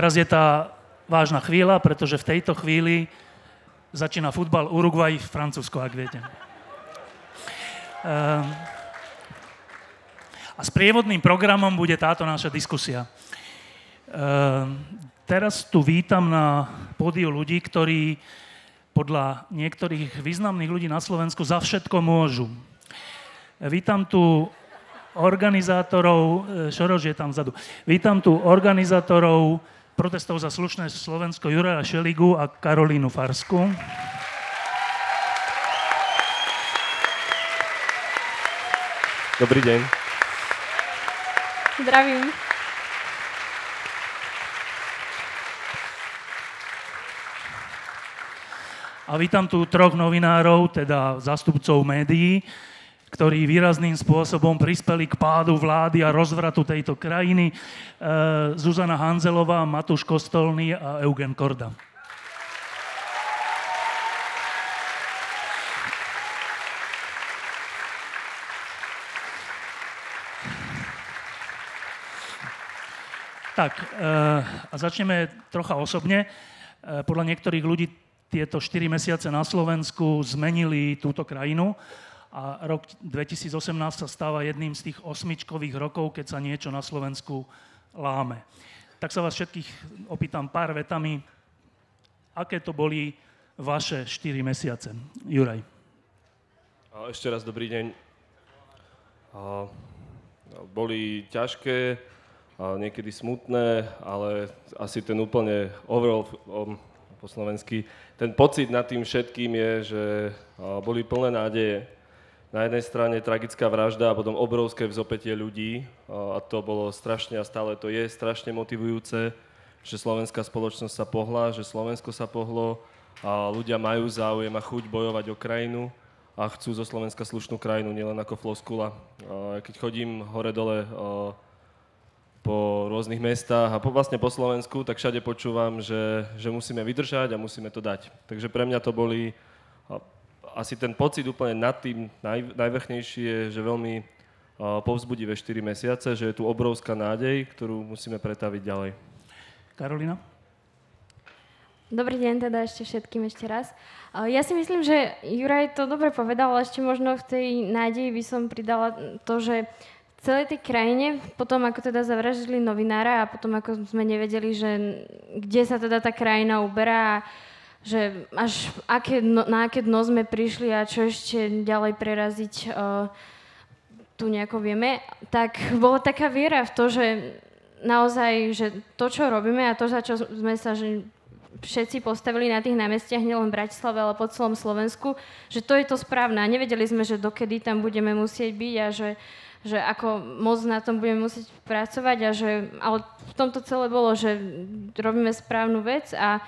Teraz je tá vážna chvíľa, pretože v tejto chvíli začína futbal Uruguay v Francúzsku, ak viete. Ehm, a s prievodným programom bude táto naša diskusia. Ehm, teraz tu vítam na pódiu ľudí, ktorí podľa niektorých významných ľudí na Slovensku za všetko môžu. Vítam tu organizátorov, e, Šorož je tam vzadu, vítam tu organizátorov protestov za slušné Slovensko Juraja Šeligu a Karolínu Farsku. Dobrý deň. Zdravím. A vítam tu troch novinárov, teda zástupcov médií, ktorí výrazným spôsobom prispeli k pádu vlády a rozvratu tejto krajiny. E, Zuzana Hanzelová, Matúš Kostolný a Eugen Korda. Tak, e, a začneme trocha osobne. E, podľa niektorých ľudí tieto 4 mesiace na Slovensku zmenili túto krajinu a rok 2018 sa stáva jedným z tých osmičkových rokov, keď sa niečo na Slovensku láme. Tak sa vás všetkých opýtam pár vetami, aké to boli vaše 4 mesiace. Juraj. Ešte raz dobrý deň. Boli ťažké, niekedy smutné, ale asi ten úplne overall po slovensky, ten pocit nad tým všetkým je, že boli plné nádeje, na jednej strane tragická vražda a potom obrovské vzopetie ľudí a to bolo strašne a stále to je strašne motivujúce, že slovenská spoločnosť sa pohla, že Slovensko sa pohlo a ľudia majú záujem a chuť bojovať o krajinu a chcú zo Slovenska slušnú krajinu, nielen ako floskula. Keď chodím hore-dole po rôznych mestách a po, vlastne po Slovensku, tak všade počúvam, že, že musíme vydržať a musíme to dať. Takže pre mňa to boli asi ten pocit úplne nad tým naj, najvrchnejší je, že veľmi uh, povzbudivé 4 mesiace, že je tu obrovská nádej, ktorú musíme pretaviť ďalej. Karolina? Dobrý deň teda ešte všetkým ešte raz. Ja si myslím, že Juraj to dobre povedal, ale ešte možno v tej nádeji by som pridala to, že v celej tej krajine, potom ako teda zavraždili novinára a potom ako sme nevedeli, že kde sa teda tá krajina uberá a že až aké, no, na aké dno sme prišli a čo ešte ďalej preraziť uh, tu nejako vieme, tak bola taká viera v to, že naozaj, že to, čo robíme a to, za čo sme sa že všetci postavili na tých námestiach, nielen v Bratislave, ale po celom Slovensku, že to je to správne. A nevedeli sme, že dokedy tam budeme musieť byť a že, že ako moc na tom budeme musieť pracovať a že, ale v tomto celé bolo, že robíme správnu vec a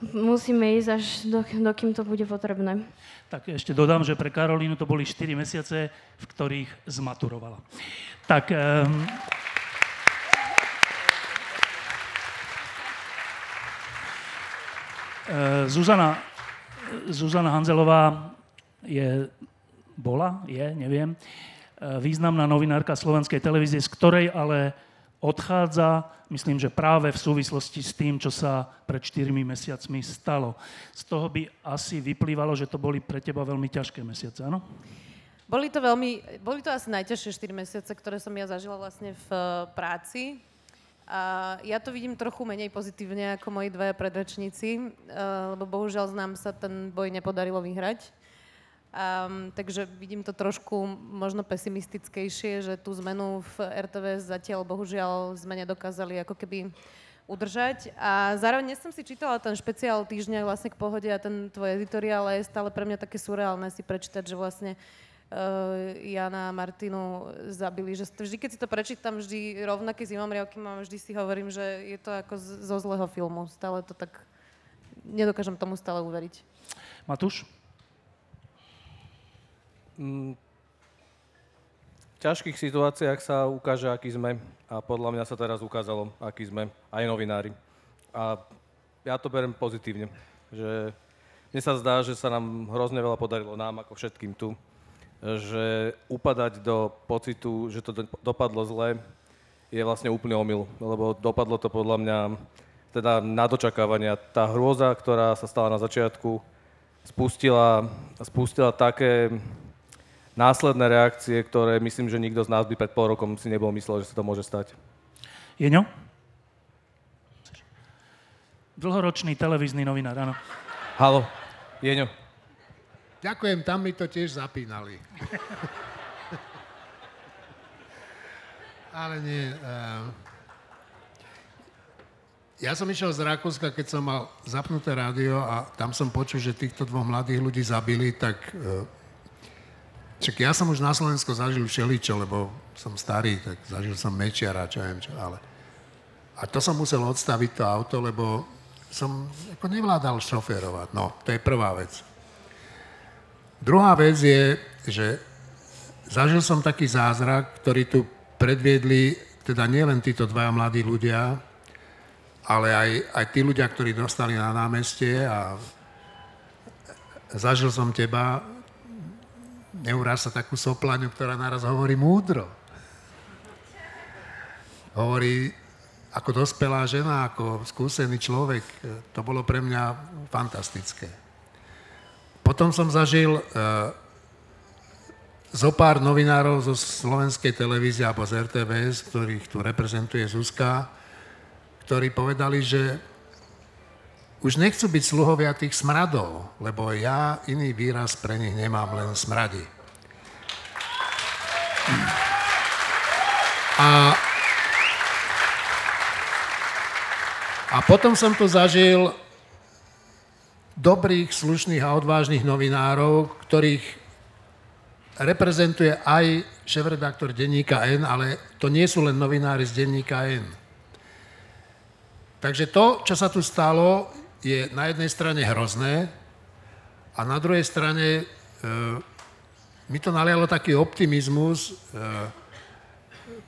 musíme ísť až do, dokým to bude potrebné. Tak ešte dodám, že pre Karolínu to boli 4 mesiace, v ktorých zmaturovala. Tak... Um, Zuzana, Zuzana Hanzelová je, bola, je, neviem, eh, významná novinárka slovenskej televízie, z ktorej ale odchádza, myslím, že práve v súvislosti s tým, čo sa pred 4 mesiacmi stalo. Z toho by asi vyplývalo, že to boli pre teba veľmi ťažké mesiace, áno? Boli to veľmi, boli to asi najťažšie 4 mesiace, ktoré som ja zažila vlastne v eh, práci. A ja to vidím trochu menej pozitívne ako moji dvaja predrečníci, eh, lebo bohužiaľ nám sa ten boj nepodarilo vyhrať. Um, takže vidím to trošku možno pesimistickejšie, že tú zmenu v RTVS zatiaľ bohužiaľ sme nedokázali ako keby udržať. A zároveň dnes som si čítala ten špeciál týždňa vlastne k pohode a ten tvoj editoriál je stále pre mňa také surreálne si prečítať, že vlastne Jana a Martinu zabili. Že vždy, keď si to prečítam, vždy rovnaké zimomriavky mám, vždy si hovorím, že je to ako zo zlého filmu. Stále to tak... Nedokážem tomu stále uveriť. Matúš? Mm, v ťažkých situáciách sa ukáže, aký sme. A podľa mňa sa teraz ukázalo, aký sme. Aj novinári. A ja to berem pozitívne. Že mne sa zdá, že sa nám hrozne veľa podarilo, nám ako všetkým tu. Že upadať do pocitu, že to dopadlo zle, je vlastne úplný omyl. Lebo dopadlo to podľa mňa teda na dočakávania. Tá hrôza, ktorá sa stala na začiatku, spustila, spustila také následné reakcie, ktoré myslím, že nikto z nás by pred pol rokom si nebol myslel, že sa to môže stať. Jeňo? Dlhoročný televízny novinár, áno. Halo, Jeňo. Ďakujem, tam mi to tiež zapínali. Ale nie. Uh, ja som išiel z Rakúska, keď som mal zapnuté rádio a tam som počul, že týchto dvoch mladých ľudí zabili, tak uh, čak ja som už na Slovensku zažil všeličo, lebo som starý, tak zažil som Mečiara, čo viem čo, ale... A to som musel odstaviť to auto, lebo som ako nevládal šoférovať. No, to je prvá vec. Druhá vec je, že zažil som taký zázrak, ktorý tu predviedli teda nielen títo dvaja mladí ľudia, ale aj, aj tí ľudia, ktorí dostali na námestie a zažil som teba, neuráž sa takú soplaňu, ktorá naraz hovorí múdro. Hovorí, ako dospelá žena, ako skúsený človek, e, to bolo pre mňa fantastické. Potom som zažil uh, zo pár novinárov zo slovenskej televízie alebo z RTVS, ktorých tu reprezentuje Zuzka, ktorí povedali, že už nechcú byť sluhovia tých smradov, lebo ja iný výraz pre nich nemám, len smradi. A A potom som tu zažil dobrých, slušných a odvážnych novinárov, ktorých reprezentuje aj šéf-redaktor denníka N, ale to nie sú len novinári z denníka N. Takže to, čo sa tu stalo, je na jednej strane hrozné a na druhej strane e, mi to nalialo taký optimizmus, e,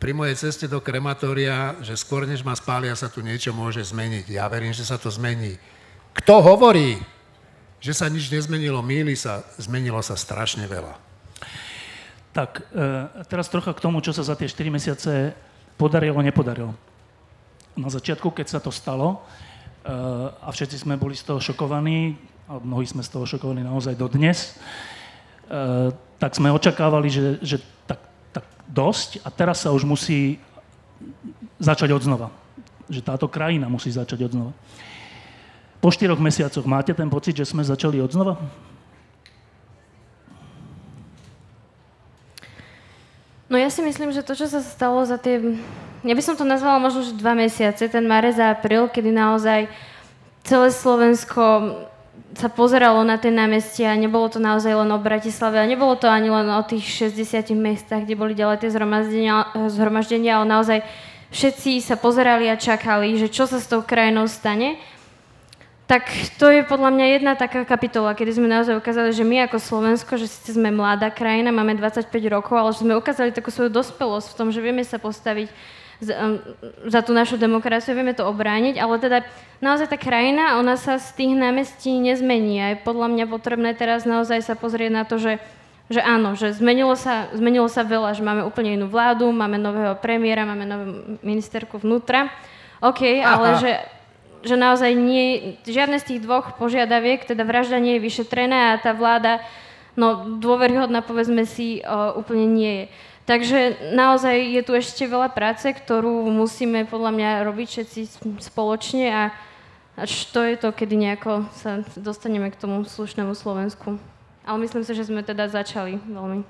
pri mojej ceste do krematória, že skôr než ma spália, sa tu niečo môže zmeniť. Ja verím, že sa to zmení. Kto hovorí, že sa nič nezmenilo, míli sa, zmenilo sa strašne veľa. Tak, e, teraz trocha k tomu, čo sa za tie 4 mesiace podarilo, nepodarilo. Na začiatku, keď sa to stalo, a všetci sme boli z toho šokovaní, a mnohí sme z toho šokovaní naozaj dodnes, e, tak sme očakávali, že, že tak dosť a teraz sa už musí začať od znova. Že táto krajina musí začať od znova. Po štyroch mesiacoch máte ten pocit, že sme začali od znova? No ja si myslím, že to, čo sa stalo za tie... Ja by som to nazvala možno, že dva mesiace, ten marec a apríl, kedy naozaj celé Slovensko sa pozeralo na tie námestia, nebolo to naozaj len o Bratislave a nebolo to ani len o tých 60 miestach, kde boli ďalej tie zhromaždenia, zhromaždenia ale naozaj všetci sa pozerali a čakali, že čo sa s tou krajinou stane. Tak to je podľa mňa jedna taká kapitola, kedy sme naozaj ukázali, že my ako Slovensko, že síce sme mladá krajina, máme 25 rokov, ale že sme ukázali takú svoju dospelosť v tom, že vieme sa postaviť za tú našu demokraciu, vieme to obrániť, ale teda naozaj tá krajina, ona sa z tých námestí nezmení. A je podľa mňa potrebné teraz naozaj sa pozrieť na to, že že áno, že zmenilo sa, zmenilo sa veľa, že máme úplne inú vládu, máme nového premiéra, máme novú ministerku vnútra. OK, Aha. ale že, že naozaj nie, žiadne z tých dvoch požiadaviek, teda vražda nie je vyšetrená a tá vláda, no dôveryhodná povedzme si, o, úplne nie je. Takže naozaj je tu ešte veľa práce, ktorú musíme podľa mňa robiť všetci spoločne a až to je to, kedy nejako sa dostaneme k tomu slušnému Slovensku. Ale myslím si, že sme teda začali veľmi.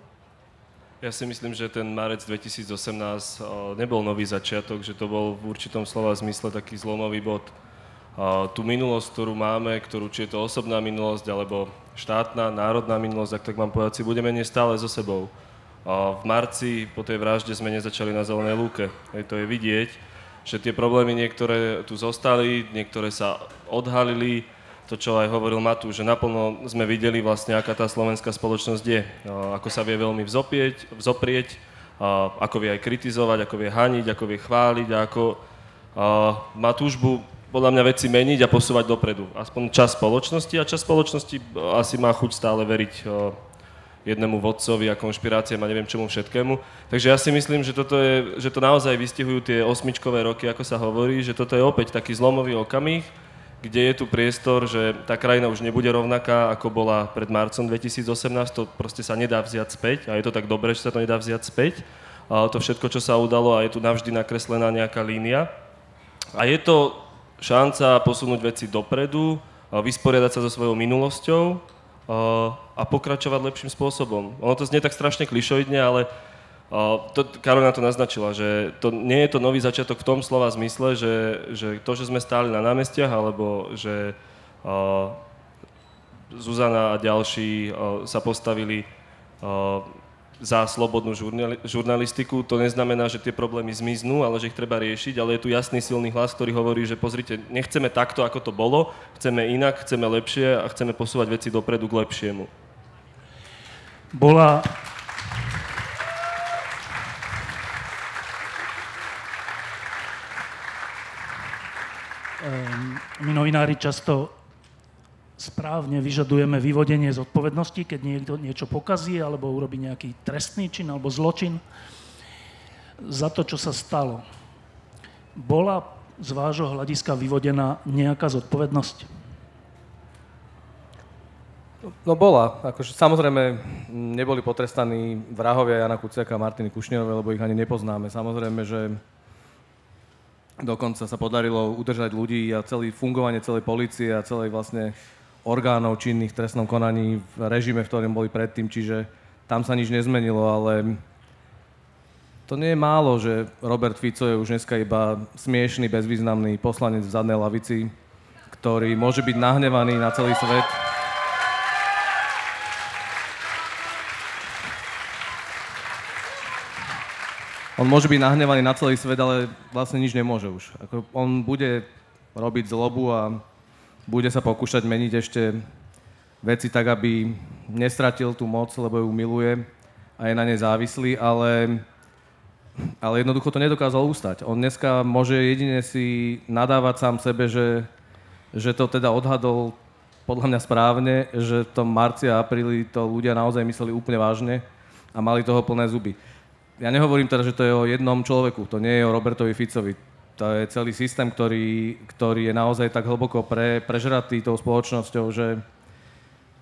Ja si myslím, že ten marec 2018 nebol nový začiatok, že to bol v určitom slova zmysle taký zlomový bod tú minulosť, ktorú máme, ktorú či je to osobná minulosť, alebo štátna, národná minulosť, ak tak mám povedať, si budeme nestále so sebou. V marci po tej vražde sme nezačali na zelenej lúke. To je vidieť, že tie problémy niektoré tu zostali, niektoré sa odhalili, to, čo aj hovoril Matu, že naplno sme videli vlastne, aká tá slovenská spoločnosť je, ako sa vie veľmi vzopieť, vzoprieť, ako vie aj kritizovať, ako vie haniť, ako vie chváliť ako má túžbu podľa mňa veci meniť a posúvať dopredu. Aspoň čas spoločnosti a čas spoločnosti asi má chuť stále veriť jednému vodcovi a konšpiráciám a neviem čomu všetkému. Takže ja si myslím, že, toto je, že to naozaj vystihujú tie osmičkové roky, ako sa hovorí, že toto je opäť taký zlomový okamih, kde je tu priestor, že tá krajina už nebude rovnaká, ako bola pred marcom 2018, to proste sa nedá vziať späť a je to tak dobré, že sa to nedá vziať späť. A to všetko, čo sa udalo a je tu navždy nakreslená nejaká línia. A je to šanca posunúť veci dopredu, vysporiadať sa so svojou minulosťou a pokračovať lepším spôsobom. Ono to znie tak strašne klišoidne, ale to, Karolina to naznačila, že to, nie je to nový začiatok v tom slova zmysle, že, že to, že sme stáli na námestiach, alebo že uh, Zuzana a ďalší uh, sa postavili uh, za slobodnú žurnali- žurnalistiku, to neznamená, že tie problémy zmiznú, ale že ich treba riešiť, ale je tu jasný silný hlas, ktorý hovorí, že pozrite, nechceme takto, ako to bolo, chceme inak, chceme lepšie a chceme posúvať veci dopredu k lepšiemu. Bola, Ehm, my novinári často správne vyžadujeme vyvodenie zodpovednosti, keď niekto niečo pokazí alebo urobí nejaký trestný čin alebo zločin za to, čo sa stalo. Bola z vášho hľadiska vyvodená nejaká zodpovednosť? No bola. Akože, samozrejme, neboli potrestaní vrahovia Jana Kuciaka a Martiny Kušnerovej, lebo ich ani nepoznáme. Samozrejme, že Dokonca sa podarilo udržať ľudí a celé fungovanie celej policie a celej vlastne orgánov činných v trestnom konaní v režime, v ktorom boli predtým, čiže tam sa nič nezmenilo, ale to nie je málo, že Robert Fico je už dneska iba smiešný, bezvýznamný poslanec v zadnej lavici, ktorý môže byť nahnevaný na celý svet. on môže byť nahnevaný na celý svet, ale vlastne nič nemôže už. Ako on bude robiť zlobu a bude sa pokúšať meniť ešte veci tak, aby nestratil tú moc, lebo ju miluje a je na nej závislý, ale, ale jednoducho to nedokázal ústať. On dneska môže jedine si nadávať sám sebe, že, že to teda odhadol podľa mňa správne, že v tom marci a apríli to ľudia naozaj mysleli úplne vážne a mali toho plné zuby ja nehovorím teda, že to je o jednom človeku, to nie je o Robertovi Ficovi. To je celý systém, ktorý, ktorý je naozaj tak hlboko pre, prežratý tou spoločnosťou, že,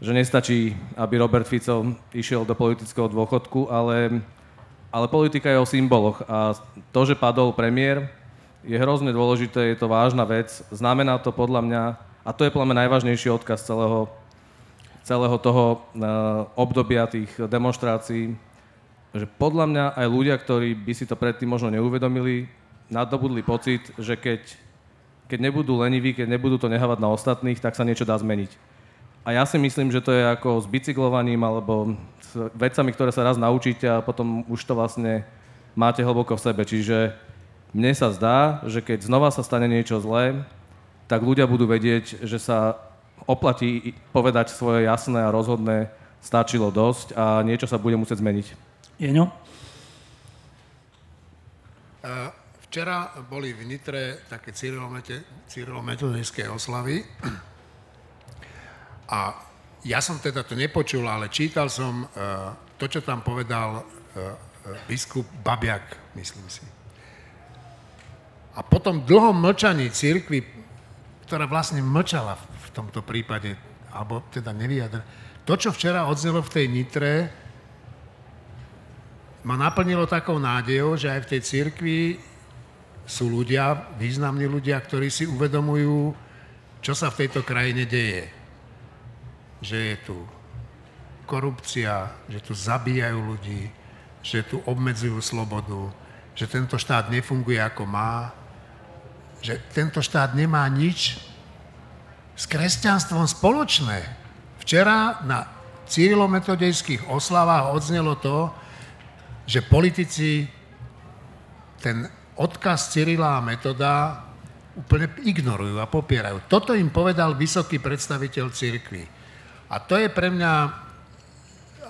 že nestačí, aby Robert Fico išiel do politického dôchodku, ale, ale politika je o symboloch a to, že padol premiér, je hrozne dôležité, je to vážna vec. Znamená to podľa mňa, a to je podľa mňa najvážnejší odkaz celého, celého toho uh, obdobia tých demonstrácií, že podľa mňa aj ľudia, ktorí by si to predtým možno neuvedomili, nadobudli pocit, že keď, keď nebudú leniví, keď nebudú to nehávať na ostatných, tak sa niečo dá zmeniť. A ja si myslím, že to je ako s bicyklovaním alebo s vecami, ktoré sa raz naučíte a potom už to vlastne máte hlboko v sebe. Čiže mne sa zdá, že keď znova sa stane niečo zlé, tak ľudia budú vedieť, že sa oplatí povedať svoje jasné a rozhodné stačilo dosť a niečo sa bude musieť zmeniť. Jeňo? Včera boli v Nitre také cyrilometodické oslavy a ja som teda to nepočul, ale čítal som uh, to, čo tam povedal uh, biskup Babiak, myslím si. A potom dlhom mlčaní církvy, ktorá vlastne mlčala v tomto prípade, alebo teda nevyjadra, to, čo včera odznelo v tej Nitre, ma naplnilo takou nádejou, že aj v tej cirkvi sú ľudia, významní ľudia, ktorí si uvedomujú, čo sa v tejto krajine deje. Že je tu korupcia, že tu zabíjajú ľudí, že tu obmedzujú slobodu, že tento štát nefunguje ako má, že tento štát nemá nič, s kresťanstvom spoločné. Včera na cyrilometodejských oslavách odznelo to, že politici ten odkaz Cyrila a metoda úplne ignorujú a popierajú. Toto im povedal vysoký predstaviteľ cirkvi. A to je pre mňa,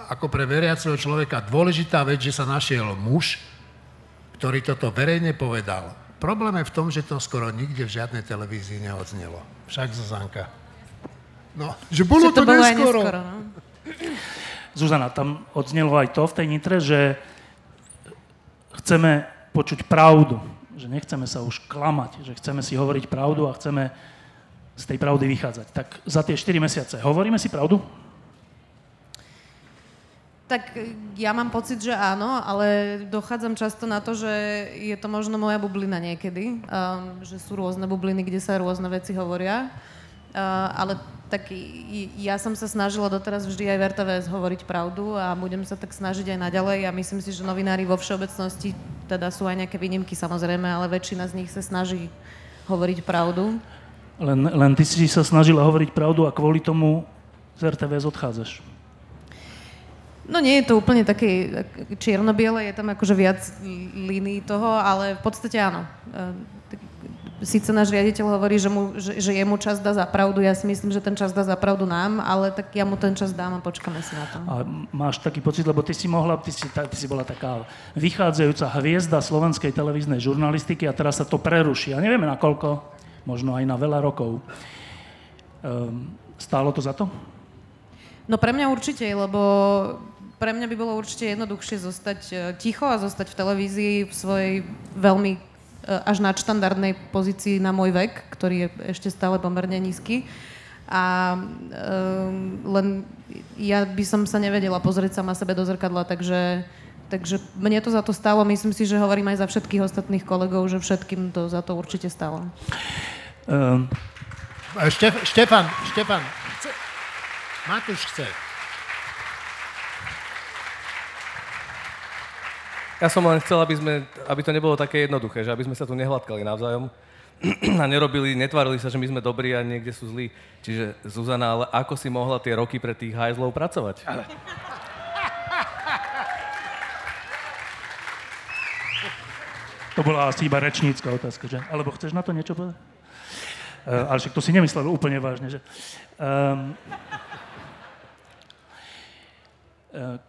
ako pre veriaceho človeka, dôležitá vec, že sa našiel muž, ktorý toto verejne povedal. Problém je v tom, že to skoro nikde v žiadnej televízii neodznelo. Však, Zuzanka. No, že bolo Že to, to bolo aj neskoro. neskoro. No? Zuzana, tam odznelo aj to v tej Nitre, že chceme počuť pravdu, že nechceme sa už klamať, že chceme si hovoriť pravdu a chceme z tej pravdy vychádzať. Tak za tie 4 mesiace hovoríme si pravdu? Tak e, ja mám pocit, že áno, ale dochádzam často na to, že je to možno moja bublina niekedy, um, že sú rôzne bubliny, kde sa rôzne veci hovoria. Uh, ale tak ja som sa snažila doteraz vždy aj v RTVS hovoriť pravdu a budem sa tak snažiť aj naďalej a myslím si, že novinári vo všeobecnosti, teda sú aj nejaké výnimky samozrejme, ale väčšina z nich sa snaží hovoriť pravdu. Len, len ty si sa snažila hovoriť pravdu a kvôli tomu z RTVS odchádzaš. No nie je to úplne také čierno-biele, je tam akože viac línií toho, ale v podstate áno. Sice náš riaditeľ hovorí, že, mu, že, že jemu čas dá za pravdu, ja si myslím, že ten čas dá za pravdu nám, ale tak ja mu ten čas dám a počkáme si na to. A máš taký pocit, lebo ty si mohla, ty si, ty si bola taká vychádzajúca hviezda slovenskej televíznej žurnalistiky a teraz sa to preruší. A nevieme na koľko, možno aj na veľa rokov. Um, stálo to za to? No pre mňa určite, lebo pre mňa by bolo určite jednoduchšie zostať e, ticho a zostať v televízii v svojej veľmi až nadštandardnej pozícii na môj vek, ktorý je ešte stále pomerne nízky. A um, len ja by som sa nevedela pozrieť sama sebe do zrkadla, takže, takže mne to za to stalo. Myslím si, že hovorím aj za všetkých ostatných kolegov, že všetkým to za to určite stalo. Um, Štef, Štefan, Štefan, chce, Matúš chce. Ja som len chcel, aby, sme, aby to nebolo také jednoduché, že aby sme sa tu nehladkali navzájom a nerobili, netvárili sa, že my sme dobrí a niekde sú zlí. Čiže Zuzana, ale ako si mohla tie roky pre tých hajzlov pracovať? Ale... to bola asi iba rečnícka otázka, že? Alebo chceš na to niečo povedať? Uh, ale však to si nemyslel úplne vážne, že? Um,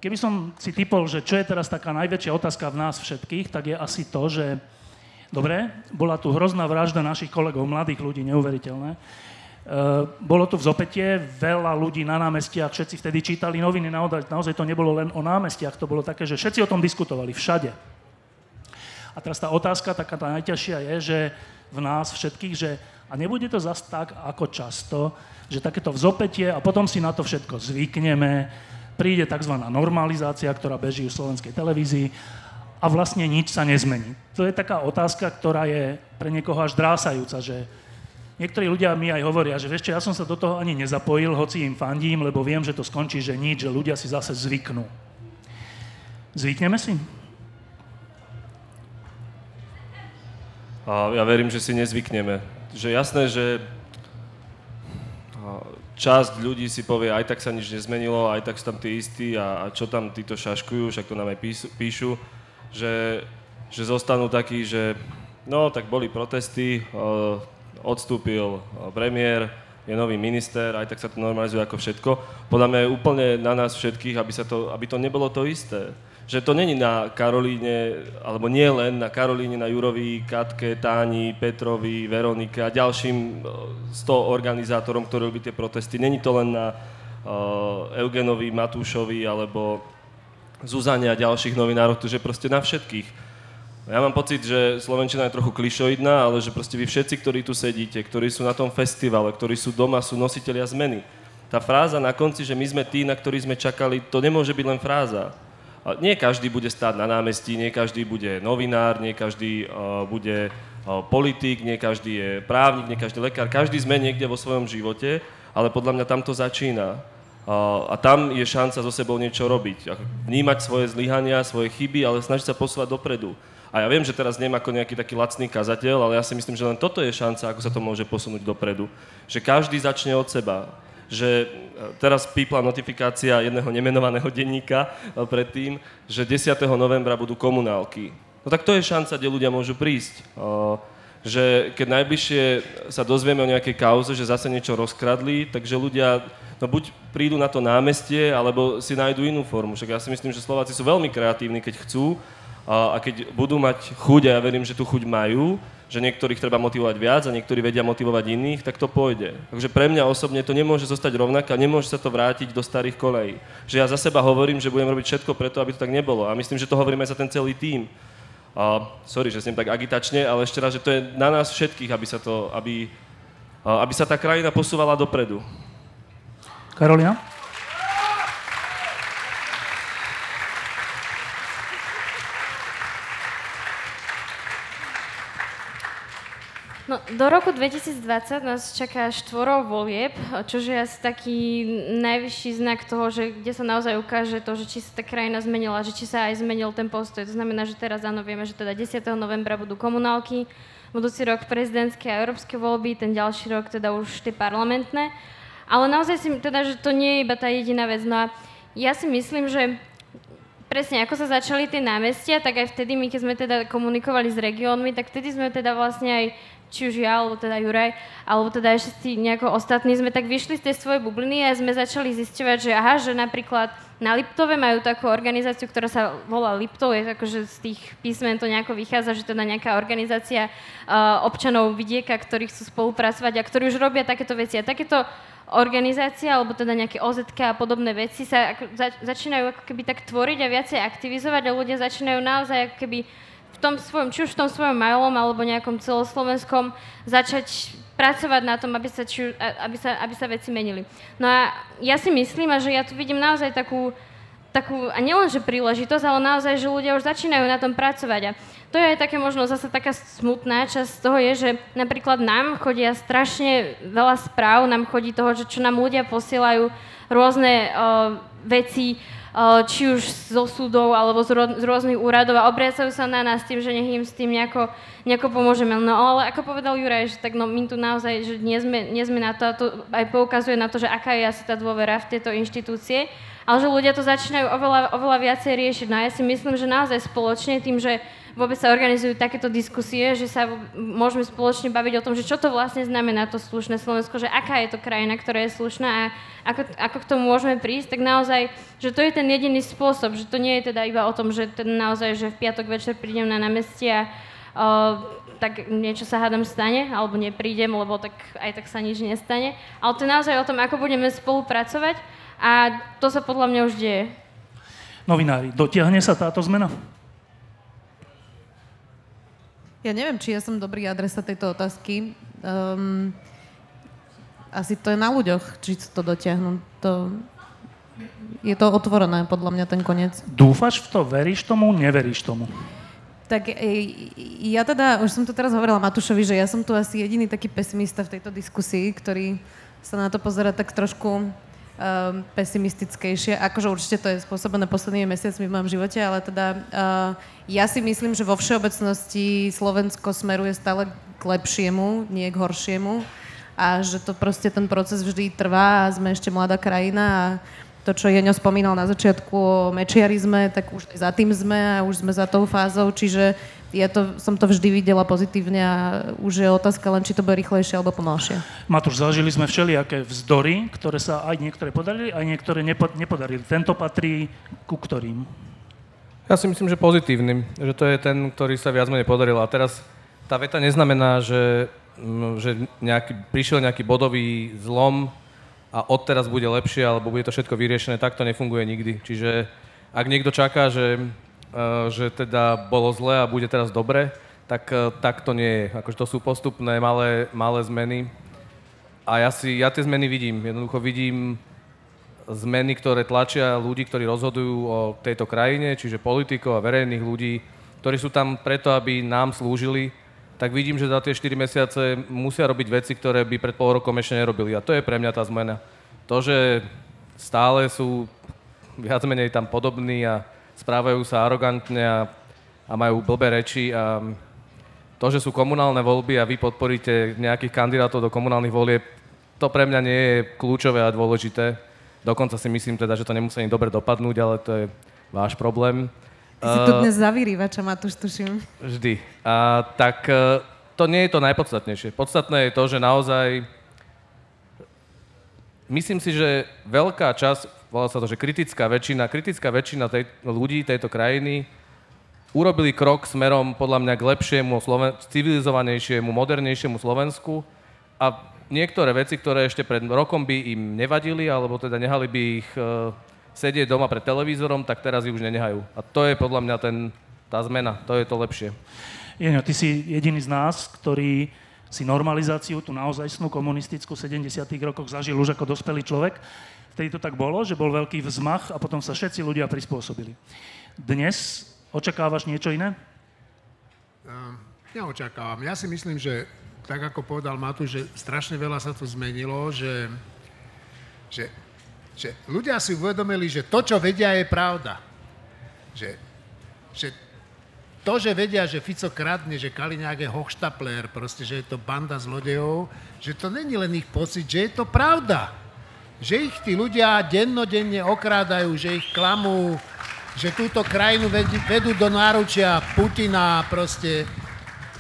Keby som si typol, že čo je teraz taká najväčšia otázka v nás všetkých, tak je asi to, že dobre, bola tu hrozná vražda našich kolegov, mladých ľudí, neuveriteľné. Uh, bolo tu v zopetie veľa ľudí na námestiach, všetci vtedy čítali noviny, naozaj to nebolo len o námestiach, to bolo také, že všetci o tom diskutovali, všade. A teraz tá otázka, taká tá najťažšia je, že v nás všetkých, že a nebude to zas tak ako často, že takéto vzopetie a potom si na to všetko zvykneme, príde tzv. normalizácia, ktorá beží v slovenskej televízii a vlastne nič sa nezmení. To je taká otázka, ktorá je pre niekoho až drásajúca, že niektorí ľudia mi aj hovoria, že vieš ja som sa do toho ani nezapojil, hoci im fandím, lebo viem, že to skončí, že nič, že ľudia si zase zvyknú. Zvykneme si? A ja verím, že si nezvykneme. Že jasné, že časť ľudí si povie, aj tak sa nič nezmenilo, aj tak sú tam tí istí a, a čo tam títo šaškujú, však to nám aj píšu, píšu že, že zostanú takí, že no, tak boli protesty, odstúpil premiér, je nový minister, aj tak sa to normalizuje ako všetko. Podľa mňa je úplne na nás všetkých, aby, sa to, aby to nebolo to isté. Že to není na Karolíne, alebo nie len na Karolíne, na Jurovi, Katke, Táni, Petrovi, Veronike a ďalším 100 organizátorom, ktorí robí tie protesty. Není to len na uh, Eugenovi, Matúšovi alebo Zuzane a ďalších novinárov, to je proste na všetkých. Ja mám pocit, že Slovenčina je trochu klišoidná, ale že proste vy všetci, ktorí tu sedíte, ktorí sú na tom festivale, ktorí sú doma, sú nositeľia zmeny. Tá fráza na konci, že my sme tí, na ktorých sme čakali, to nemôže byť len fráza. Nie každý bude stáť na námestí, nie každý bude novinár, nie každý uh, bude uh, politik, nie každý je právnik, nie každý lekár. Každý sme niekde vo svojom živote, ale podľa mňa tam to začína. Uh, a tam je šanca so sebou niečo robiť. Vnímať svoje zlyhania, svoje chyby, ale snažiť sa posúvať dopredu. A ja viem, že teraz nem ako nejaký taký lacný kazateľ, ale ja si myslím, že len toto je šanca, ako sa to môže posunúť dopredu. Že každý začne od seba. Že e, teraz pípla notifikácia jedného nemenovaného denníka e, predtým, že 10. novembra budú komunálky. No tak to je šanca, kde ľudia môžu prísť. E, že keď najbližšie sa dozvieme o nejakej kauze, že zase niečo rozkradli, takže ľudia no buď prídu na to námestie, alebo si nájdu inú formu. Však ja si myslím, že Slováci sú veľmi kreatívni, keď chcú a, keď budú mať chuť, a ja verím, že tu chuť majú, že niektorých treba motivovať viac a niektorí vedia motivovať iných, tak to pôjde. Takže pre mňa osobne to nemôže zostať rovnaké a nemôže sa to vrátiť do starých kolejí. Že ja za seba hovorím, že budem robiť všetko preto, aby to tak nebolo. A myslím, že to hovorím aj za ten celý tím. A, sorry, že som tak agitačne, ale ešte raz, že to je na nás všetkých, aby sa, to, aby, aby sa tá krajina posúvala dopredu. Karolina? No, do roku 2020 nás čaká štvorov volieb, čo je asi taký najvyšší znak toho, že kde sa naozaj ukáže to, že či sa tá krajina zmenila, že či sa aj zmenil ten postoj. To znamená, že teraz áno, vieme, že teda 10. novembra budú komunálky, budúci rok prezidentské a európske voľby, ten ďalší rok teda už tie parlamentné. Ale naozaj si teda, že to nie je iba tá jediná vec. No a ja si myslím, že presne ako sa začali tie námestia, tak aj vtedy my, keď sme teda komunikovali s regiónmi, tak vtedy sme teda vlastne aj či už ja, alebo teda Juraj, alebo teda ešte nejako ostatní, sme tak vyšli z tej svojej bubliny a sme začali zisťovať, že aha, že napríklad na Liptove majú takú organizáciu, ktorá sa volá Liptov, je akože z tých písmen to nejako vychádza, že teda nejaká organizácia uh, občanov vidieka, ktorí chcú spolupracovať a ktorí už robia takéto veci. A takéto organizácia, alebo teda nejaké OZK a podobné veci sa ako, zač- začínajú ako keby tak tvoriť a viacej aktivizovať a ľudia začínajú naozaj ako keby tom svojom, či už v tom svojom malom alebo nejakom celoslovenskom začať pracovať na tom, aby sa, či, aby sa, aby sa veci menili. No a ja si myslím, že ja tu vidím naozaj takú, takú a nielenže príležitosť, ale naozaj, že ľudia už začínajú na tom pracovať. A to je aj také možno zase taká smutná časť toho je, že napríklad nám chodia strašne veľa správ, nám chodí toho, že čo nám ľudia posielajú rôzne uh, veci, či už zo súdov alebo z, rôznych úradov a obracajú sa na nás tým, že nech im s tým nejako, nejako pomôžeme. No ale ako povedal Juraj, že tak no, my tu naozaj, že nie sme, nie sme na to a to aj poukazuje na to, že aká je asi tá dôvera v tieto inštitúcie, ale že ľudia to začínajú oveľa, oveľa viacej riešiť. No a ja si myslím, že naozaj spoločne tým, že vôbec sa organizujú takéto diskusie, že sa môžeme spoločne baviť o tom, že čo to vlastne znamená to slušné Slovensko, že aká je to krajina, ktorá je slušná a ako, ako k tomu môžeme prísť, tak naozaj, že to je ten jediný spôsob, že to nie je teda iba o tom, že ten naozaj, že v piatok večer prídem na námestie a uh, tak niečo sa hádam stane, alebo neprídem, lebo tak aj tak sa nič nestane. Ale to je naozaj o tom, ako budeme spolupracovať a to sa podľa mňa už deje. Novinári, dotiahne sa táto zmena? Ja neviem, či ja som dobrý adresa tejto otázky. Um, asi to je na ľuďoch, či to dotiahnu. To, je to otvorené, podľa mňa, ten koniec. Dúfaš v to? Veríš tomu? Neveríš tomu? Tak e, ja teda, už som to teraz hovorila Matušovi, že ja som tu asi jediný taký pesimista v tejto diskusii, ktorý sa na to pozera tak trošku um, pesimistickejšie. Akože určite to je spôsobené poslednými mesiacmi v mojom živote, ale teda uh, ja si myslím, že vo všeobecnosti Slovensko smeruje stále k lepšiemu, nie k horšiemu a že to proste ten proces vždy trvá a sme ešte mladá krajina a to, čo Jeňo spomínal na začiatku o mečiarizme, tak už za tým sme a už sme za tou fázou, čiže ja to, som to vždy videla pozitívne a už je otázka len, či to bude rýchlejšie alebo pomalšie. Matúš, zažili sme všelijaké vzdory, ktoré sa aj niektoré podarili, aj niektoré nepo, nepodarili. Tento patrí ku ktorým? Ja si myslím, že pozitívnym, že to je ten, ktorý sa viac menej podaril. A teraz tá veta neznamená, že, mm, že nejaký, prišiel nejaký bodový zlom a odteraz bude lepšie, alebo bude to všetko vyriešené. Tak to nefunguje nikdy. Čiže ak niekto čaká, že že teda bolo zle a bude teraz dobre, tak, eh, tak to nie je. Akože to sú postupné malé, malé zmeny. A ja, si, ja tie zmeny vidím. Jednoducho vidím zmeny, ktoré tlačia ľudí, ktorí rozhodujú o tejto krajine, čiže politikov a verejných ľudí, ktorí sú tam preto, aby nám slúžili, tak vidím, že za tie 4 mesiace musia robiť veci, ktoré by pred pol rokom ešte nerobili. A to je pre mňa tá zmena. To, že stále sú viac menej tam podobní a správajú sa arogantne a a majú blbé reči a to, že sú komunálne voľby a vy podporíte nejakých kandidátov do komunálnych volieb, to pre mňa nie je kľúčové a dôležité. Dokonca si myslím teda, že to nemusí ani dobre dopadnúť, ale to je váš problém. Ty si tu dnes zavýrývača, Matúš, tuším. Vždy. A, tak e, to nie je to najpodstatnejšie. Podstatné je to, že naozaj myslím si, že veľká časť, volá sa to, že kritická väčšina, kritická väčšina tej, ľudí tejto krajiny urobili krok smerom podľa mňa k lepšiemu, Sloven- civilizovanejšiemu, modernejšiemu Slovensku a niektoré veci, ktoré ešte pred rokom by im nevadili, alebo teda nehali by ich e, sedieť doma pred televízorom, tak teraz ich už nenehajú. A to je podľa mňa ten, tá zmena, to je to lepšie. Jeňo, ty si jediný z nás, ktorý si normalizáciu, tú naozajstnú komunistickú v 70. rokoch zažil už ako dospelý človek. Vtedy to tak bolo, že bol veľký vzmach a potom sa všetci ľudia prispôsobili. Dnes Očakávaš niečo iné? Uh, neočakávam. Ja si myslím, že tak ako povedal Matu, že strašne veľa sa tu zmenilo, že, že, že ľudia si uvedomili, že to, čo vedia, je pravda. Že, že to, že vedia, že Fico kradne, že Kaliňák je hochštapler, proste, že je to banda zlodejov, že to není len ich pocit, že je to pravda. Že ich tí ľudia dennodenne okrádajú, že ich klamú, že túto krajinu vedú do náručia Putina proste.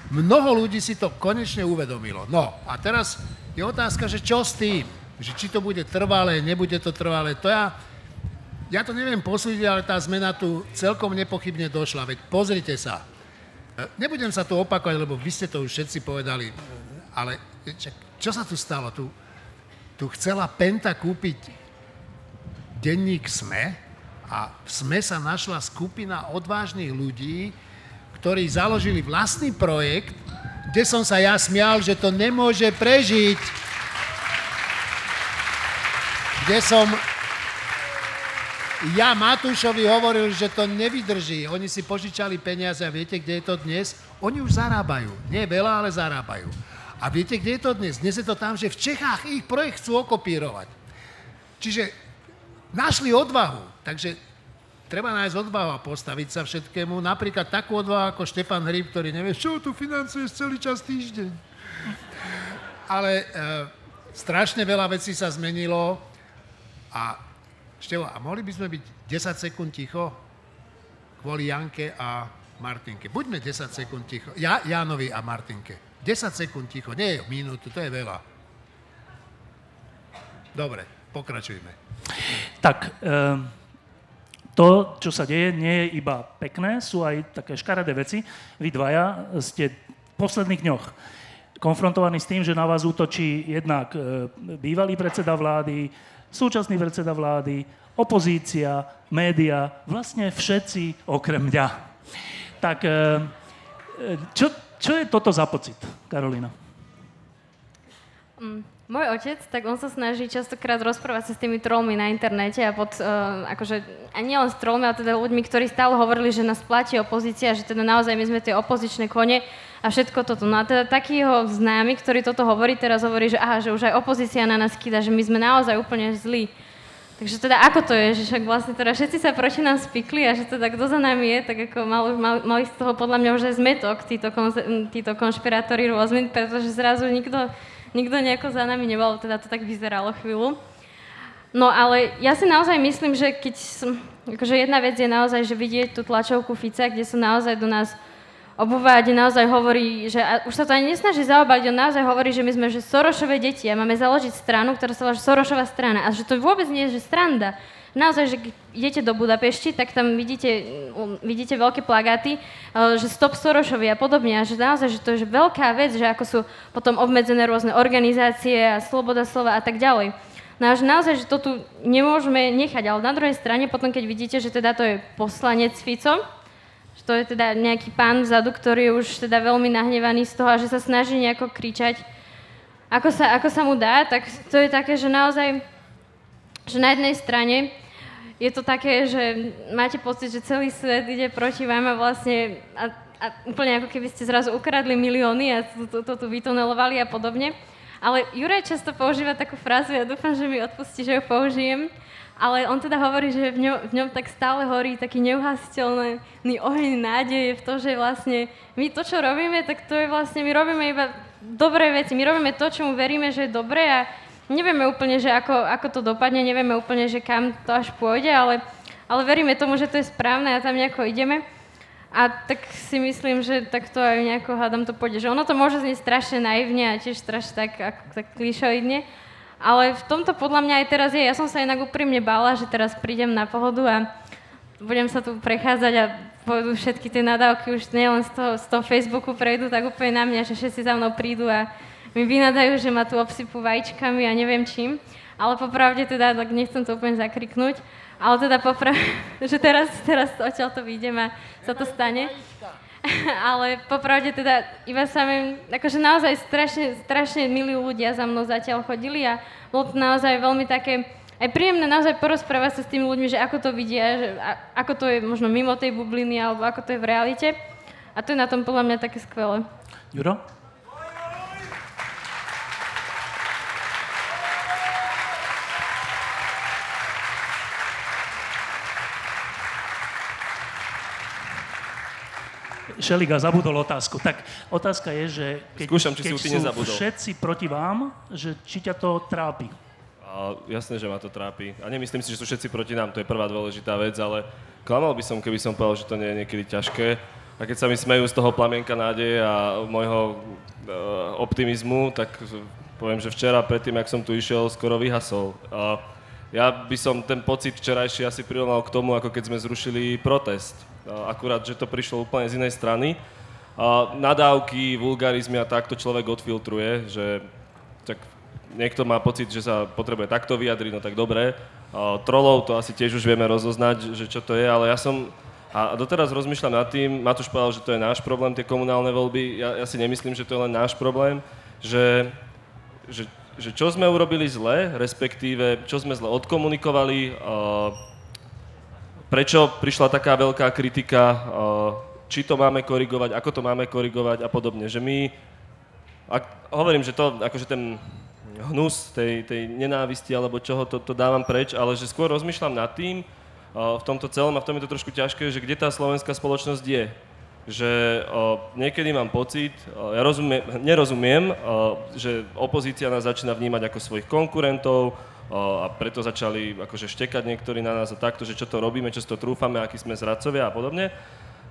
Mnoho ľudí si to konečne uvedomilo. No a teraz je otázka, že čo s tým? Že či to bude trvalé, nebude to trvalé. To ja, ja to neviem posúdiť, ale tá zmena tu celkom nepochybne došla. Veď pozrite sa. E, nebudem sa tu opakovať, lebo vy ste to už všetci povedali, ale čo sa tu stalo? Tu, tu chcela Penta kúpiť denník SME, a v SME sa našla skupina odvážnych ľudí, ktorí založili vlastný projekt, kde som sa ja smial, že to nemôže prežiť. Kde som ja Matúšovi hovoril, že to nevydrží. Oni si požičali peniaze a viete, kde je to dnes? Oni už zarábajú. Nie veľa, ale zarábajú. A viete, kde je to dnes? Dnes je to tam, že v Čechách ich projekt chcú okopírovať. Čiže našli odvahu. Takže treba nájsť odvahu a postaviť sa všetkému. Napríklad takú odvahu ako Štefan Hryb, ktorý nevie, čo tu financuješ celý čas týždeň. Ale e, strašne veľa vecí sa zmenilo a Števo, a mohli by sme byť 10 sekúnd ticho kvôli Janke a Martinke. Buďme 10 sekúnd ticho. Ja, Jánovi a Martinke. 10 sekúnd ticho, nie minútu, to je veľa. Dobre, pokračujme. Tak, e, to, čo sa deje, nie je iba pekné, sú aj také škaredé veci. Vy dvaja ste v posledných dňoch konfrontovaní s tým, že na vás útočí jednak e, bývalý predseda vlády, súčasný predseda vlády, opozícia, média, vlastne všetci okrem mňa. Tak e, e, čo, čo je toto za pocit, Karolina? Mm. Môj otec, tak on sa snaží častokrát rozprávať sa s tými trolmi na internete a pod, uh, akože, a nielen s trolmi, ale teda ľuďmi, ktorí stále hovorili, že nás platí opozícia, že teda naozaj my sme tie opozičné kone a všetko toto. No a teda taký jeho známy, ktorý toto hovorí, teraz hovorí, že aha, že už aj opozícia na nás kýda, že my sme naozaj úplne zlí. Takže teda ako to je, že však vlastne teda všetci sa proti nám spikli a že teda kto za nami je, tak ako mal, mal, mali z toho podľa mňa už aj zmetok títo, títo konšpirátori rôzmi, pretože zrazu nikto nikto nejako za nami nebol, teda to tak vyzeralo chvíľu. No ale ja si naozaj myslím, že keď som, akože jedna vec je naozaj, že vidieť tú tlačovku Fica, kde sa naozaj do nás obúva, kde naozaj hovorí, že a už sa to ani nesnaží zaobať, on naozaj hovorí, že my sme že Sorošové deti a máme založiť stranu, ktorá sa volá Sorošová strana a že to vôbec nie je že stranda, naozaj, že keď idete do Budapešti, tak tam vidíte, um, vidíte veľké plagáty, uh, že stop Sorošovi a podobne. A že naozaj, že to je veľká vec, že ako sú potom obmedzené rôzne organizácie a sloboda slova a tak ďalej. No a že naozaj, že to tu nemôžeme nechať. Ale na druhej strane, potom keď vidíte, že teda to je poslanec Fico, že to je teda nejaký pán vzadu, ktorý je už teda veľmi nahnevaný z toho a že sa snaží nejako kričať, ako sa, ako sa mu dá, tak to je také, že naozaj že na jednej strane je to také, že máte pocit, že celý svet ide proti vám a vlastne a, a úplne ako keby ste zrazu ukradli milióny a to, to, to tu vytunelovali a podobne. Ale Juraj často používa takú frázu, ja dúfam, že mi odpustí, že ju použijem, ale on teda hovorí, že v ňom, v ňom tak stále horí taký neuhasiteľný oheň nádeje v to, že vlastne my to, čo robíme, tak to je vlastne, my robíme iba dobré veci, my robíme to, čomu veríme, že je dobré a nevieme úplne, že ako, ako to dopadne, nevieme úplne, že kam to až pôjde, ale, ale veríme tomu, že to je správne a tam nejako ideme. A tak si myslím, že takto aj nejako hádam to pôjde. Že ono to môže znieť strašne naivne a tiež strašne tak, ako, tak klišoidne, ale v tomto podľa mňa aj teraz je. Ja som sa inak úprimne bála, že teraz prídem na pohodu a budem sa tu prechádzať a pôjdu všetky tie nadávky už nielen z toho, z toho Facebooku prejdú, tak úplne na mňa, že všetci za mnou prídu a mi vynadajú, že ma tu obsypú vajíčkami a neviem čím. Ale popravde teda, tak nechcem to úplne zakriknúť, ale teda popravde, že teraz, teraz odtiaľ to vyjdem a sa to stane. ale popravde teda iba sa mi, akože naozaj strašne, strašne milí ľudia za mnou zatiaľ chodili a bolo to naozaj veľmi také, aj príjemné naozaj porozprávať sa s tými ľuďmi, že ako to vidia, že a, ako to je možno mimo tej bubliny alebo ako to je v realite. A to je na tom podľa mňa také skvelé. Juro? Šeliga zabudol otázku. Tak otázka je, že keď, Skúšam, či si keď ty sú nezabudol. všetci proti vám, že či ťa to trápi. A jasné, že ma to trápi. A nemyslím si, že sú všetci proti nám, to je prvá dôležitá vec, ale klamal by som, keby som povedal, že to nie je niekedy ťažké. A keď sa mi smejú z toho plamienka nádeje a môjho e, optimizmu, tak poviem, že včera predtým, jak som tu išiel, skoro vyhasol. A ja by som ten pocit včerajší asi prirovnal k tomu, ako keď sme zrušili protest. Akurát, že to prišlo úplne z inej strany. Nadávky, vulgarizmy a takto človek odfiltruje, že tak niekto má pocit, že sa potrebuje takto vyjadriť, no tak dobre. Trolov to asi tiež už vieme rozoznať, že čo to je, ale ja som a doteraz rozmýšľam nad tým, Matúš povedal, že to je náš problém, tie komunálne voľby, ja, ja si nemyslím, že to je len náš problém, že, že, že čo sme urobili zle, respektíve čo sme zle odkomunikovali, prečo prišla taká veľká kritika, či to máme korigovať, ako to máme korigovať a podobne. Že my, ak, hovorím, že to, akože ten hnus tej, tej nenávisti alebo čoho, to, to dávam preč, ale že skôr rozmýšľam nad tým, v tomto celom a v tom je to trošku ťažké, že kde tá slovenská spoločnosť je. Že uh, niekedy mám pocit, uh, ja rozumiem, nerozumiem, uh, že opozícia nás začína vnímať ako svojich konkurentov, a preto začali akože štekať niektorí na nás a takto, že čo to robíme, čo to trúfame, akí sme zradcovia a podobne.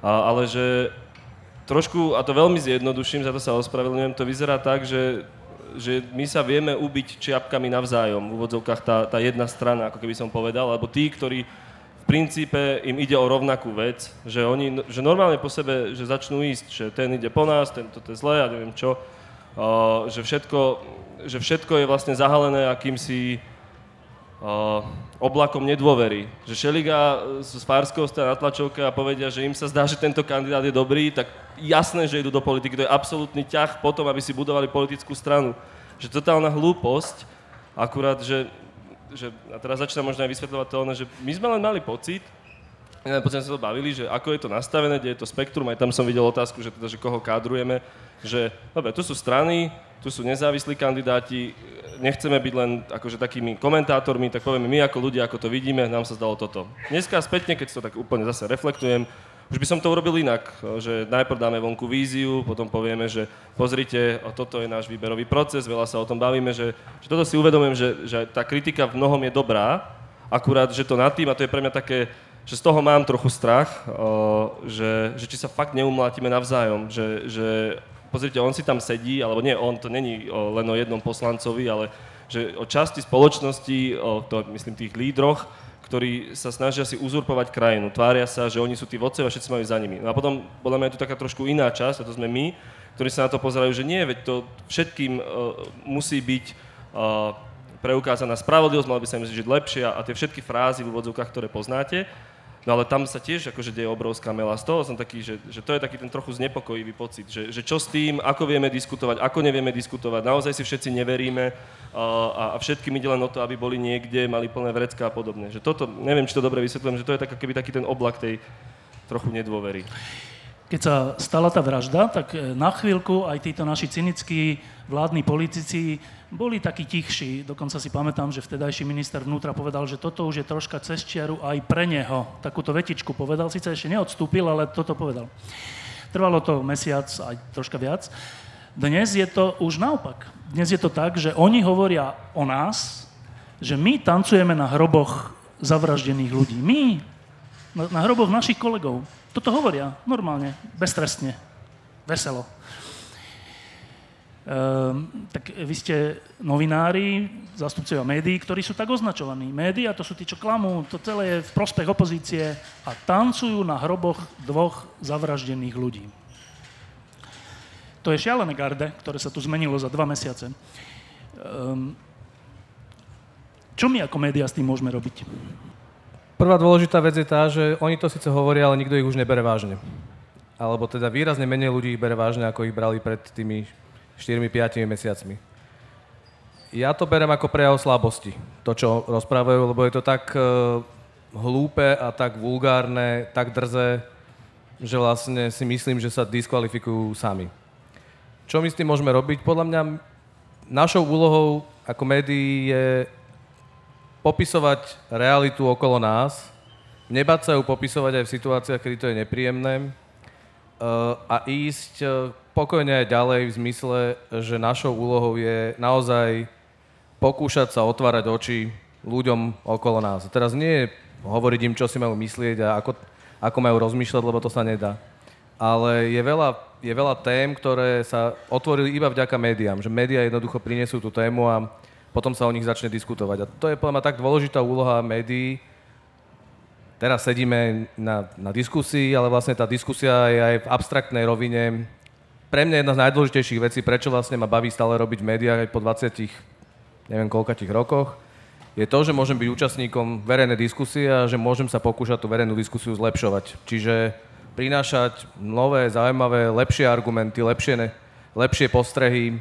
A, ale že trošku, a to veľmi zjednoduším, za to sa ospravedlňujem, to vyzerá tak, že, že my sa vieme ubiť čiapkami navzájom, v úvodzovkách tá, tá jedna strana, ako keby som povedal, alebo tí, ktorí princípe im ide o rovnakú vec, že oni, že normálne po sebe, že začnú ísť, že ten ide po nás, ten to je zlé a neviem čo, uh, že, všetko, že všetko je vlastne zahalené akýmsi uh, oblakom nedôvery. Že Šeliga z Farského stoja na tlačovke a povedia, že im sa zdá, že tento kandidát je dobrý, tak jasné, že idú do politiky. To je absolútny ťah potom, aby si budovali politickú stranu. Že totálna hlúposť, akurát, že, že a teraz začínam možno aj vysvetľovať to, že my sme len mali pocit, potom sa to bavili, že ako je to nastavené, kde je to spektrum, aj tam som videl otázku, že, teda, že koho kádrujeme, že dobre, tu sú strany, tu sú nezávislí kandidáti, nechceme byť len akože takými komentátormi, tak povieme my ako ľudia, ako to vidíme, nám sa zdalo toto. Dneska spätne, keď to tak úplne zase reflektujem, už by som to urobil inak, že najprv dáme vonku víziu, potom povieme, že pozrite, toto je náš výberový proces, veľa sa o tom bavíme, že, že toto si uvedomujem, že, že tá kritika v mnohom je dobrá, akurát, že to nad tým, a to je pre mňa také, že z toho mám trochu strach, o, že, že či sa fakt neumlátime navzájom, že, že pozrite, on si tam sedí, alebo nie on, to není o, len o jednom poslancovi, ale že o časti spoločnosti, o to myslím tých lídroch, ktorí sa snažia si uzurpovať krajinu, tvária sa, že oni sú tí vodcovia všetci majú za nimi. No a potom, podľa mňa je tu taká trošku iná časť, a to sme my, ktorí sa na to pozerajú, že nie, veď to všetkým uh, musí byť uh, preukázaná spravodlivosť, mala by sa im žiť lepšie a, a tie všetky frázy v úvodzovkách, ktoré poznáte. No ale tam sa tiež akože deje obrovská mela. Z toho som taký, že, že to je taký ten trochu znepokojivý pocit, že, že čo s tým, ako vieme diskutovať, ako nevieme diskutovať, naozaj si všetci neveríme a, a všetkým ide len o to, aby boli niekde, mali plné vrecka a podobne. Že toto, neviem, či to dobre vysvetľujem, že to je tak, keby taký ten oblak tej trochu nedôvery. Keď sa stala tá vražda, tak e, na chvíľku aj títo naši cynickí vládni politici boli takí tichší. Dokonca si pamätám, že vtedajší minister vnútra povedal, že toto už je troška cez čiaru aj pre neho. Takúto vetičku povedal, síce ešte neodstúpil, ale toto povedal. Trvalo to mesiac, aj troška viac. Dnes je to už naopak. Dnes je to tak, že oni hovoria o nás, že my tancujeme na hroboch zavraždených ľudí. My, na, na hroboch našich kolegov. Toto hovoria normálne, beztrestne, veselo. Ehm, tak vy ste novinári, zástupcovia médií, ktorí sú tak označovaní. Média to sú tí, čo klamú, to celé je v prospech opozície a tancujú na hroboch dvoch zavraždených ľudí. To je šialené garde, ktoré sa tu zmenilo za dva mesiace. Ehm, čo my ako médiá s tým môžeme robiť? Prvá dôležitá vec je tá, že oni to síce hovoria, ale nikto ich už nebere vážne. Alebo teda výrazne menej ľudí ich bere vážne, ako ich brali pred tými 4-5 mesiacmi. Ja to berem ako prejav slabosti, to, čo rozprávajú, lebo je to tak uh, hlúpe a tak vulgárne, tak drze, že vlastne si myslím, že sa diskvalifikujú sami. Čo my s tým môžeme robiť? Podľa mňa našou úlohou ako médií je popisovať realitu okolo nás, nebať sa ju popisovať aj v situáciách, kedy to je nepríjemné uh, a ísť uh, pokojne aj ďalej v zmysle, že našou úlohou je naozaj pokúšať sa otvárať oči ľuďom okolo nás. A teraz nie je hovoriť im, čo si majú myslieť a ako, ako majú rozmýšľať, lebo to sa nedá. Ale je veľa, je veľa tém, ktoré sa otvorili iba vďaka médiám. Že médiá jednoducho prinesú tú tému a potom sa o nich začne diskutovať. A to je podľa mňa tak dôležitá úloha médií. Teraz sedíme na, na diskusii, ale vlastne tá diskusia je aj v abstraktnej rovine. Pre mňa jedna z najdôležitejších vecí, prečo vlastne ma baví stále robiť v aj po 20, neviem koľkatých rokoch, je to, že môžem byť účastníkom verejnej diskusie a že môžem sa pokúšať tú verejnú diskusiu zlepšovať. Čiže prinášať nové, zaujímavé, lepšie argumenty, lepšie, lepšie postrehy,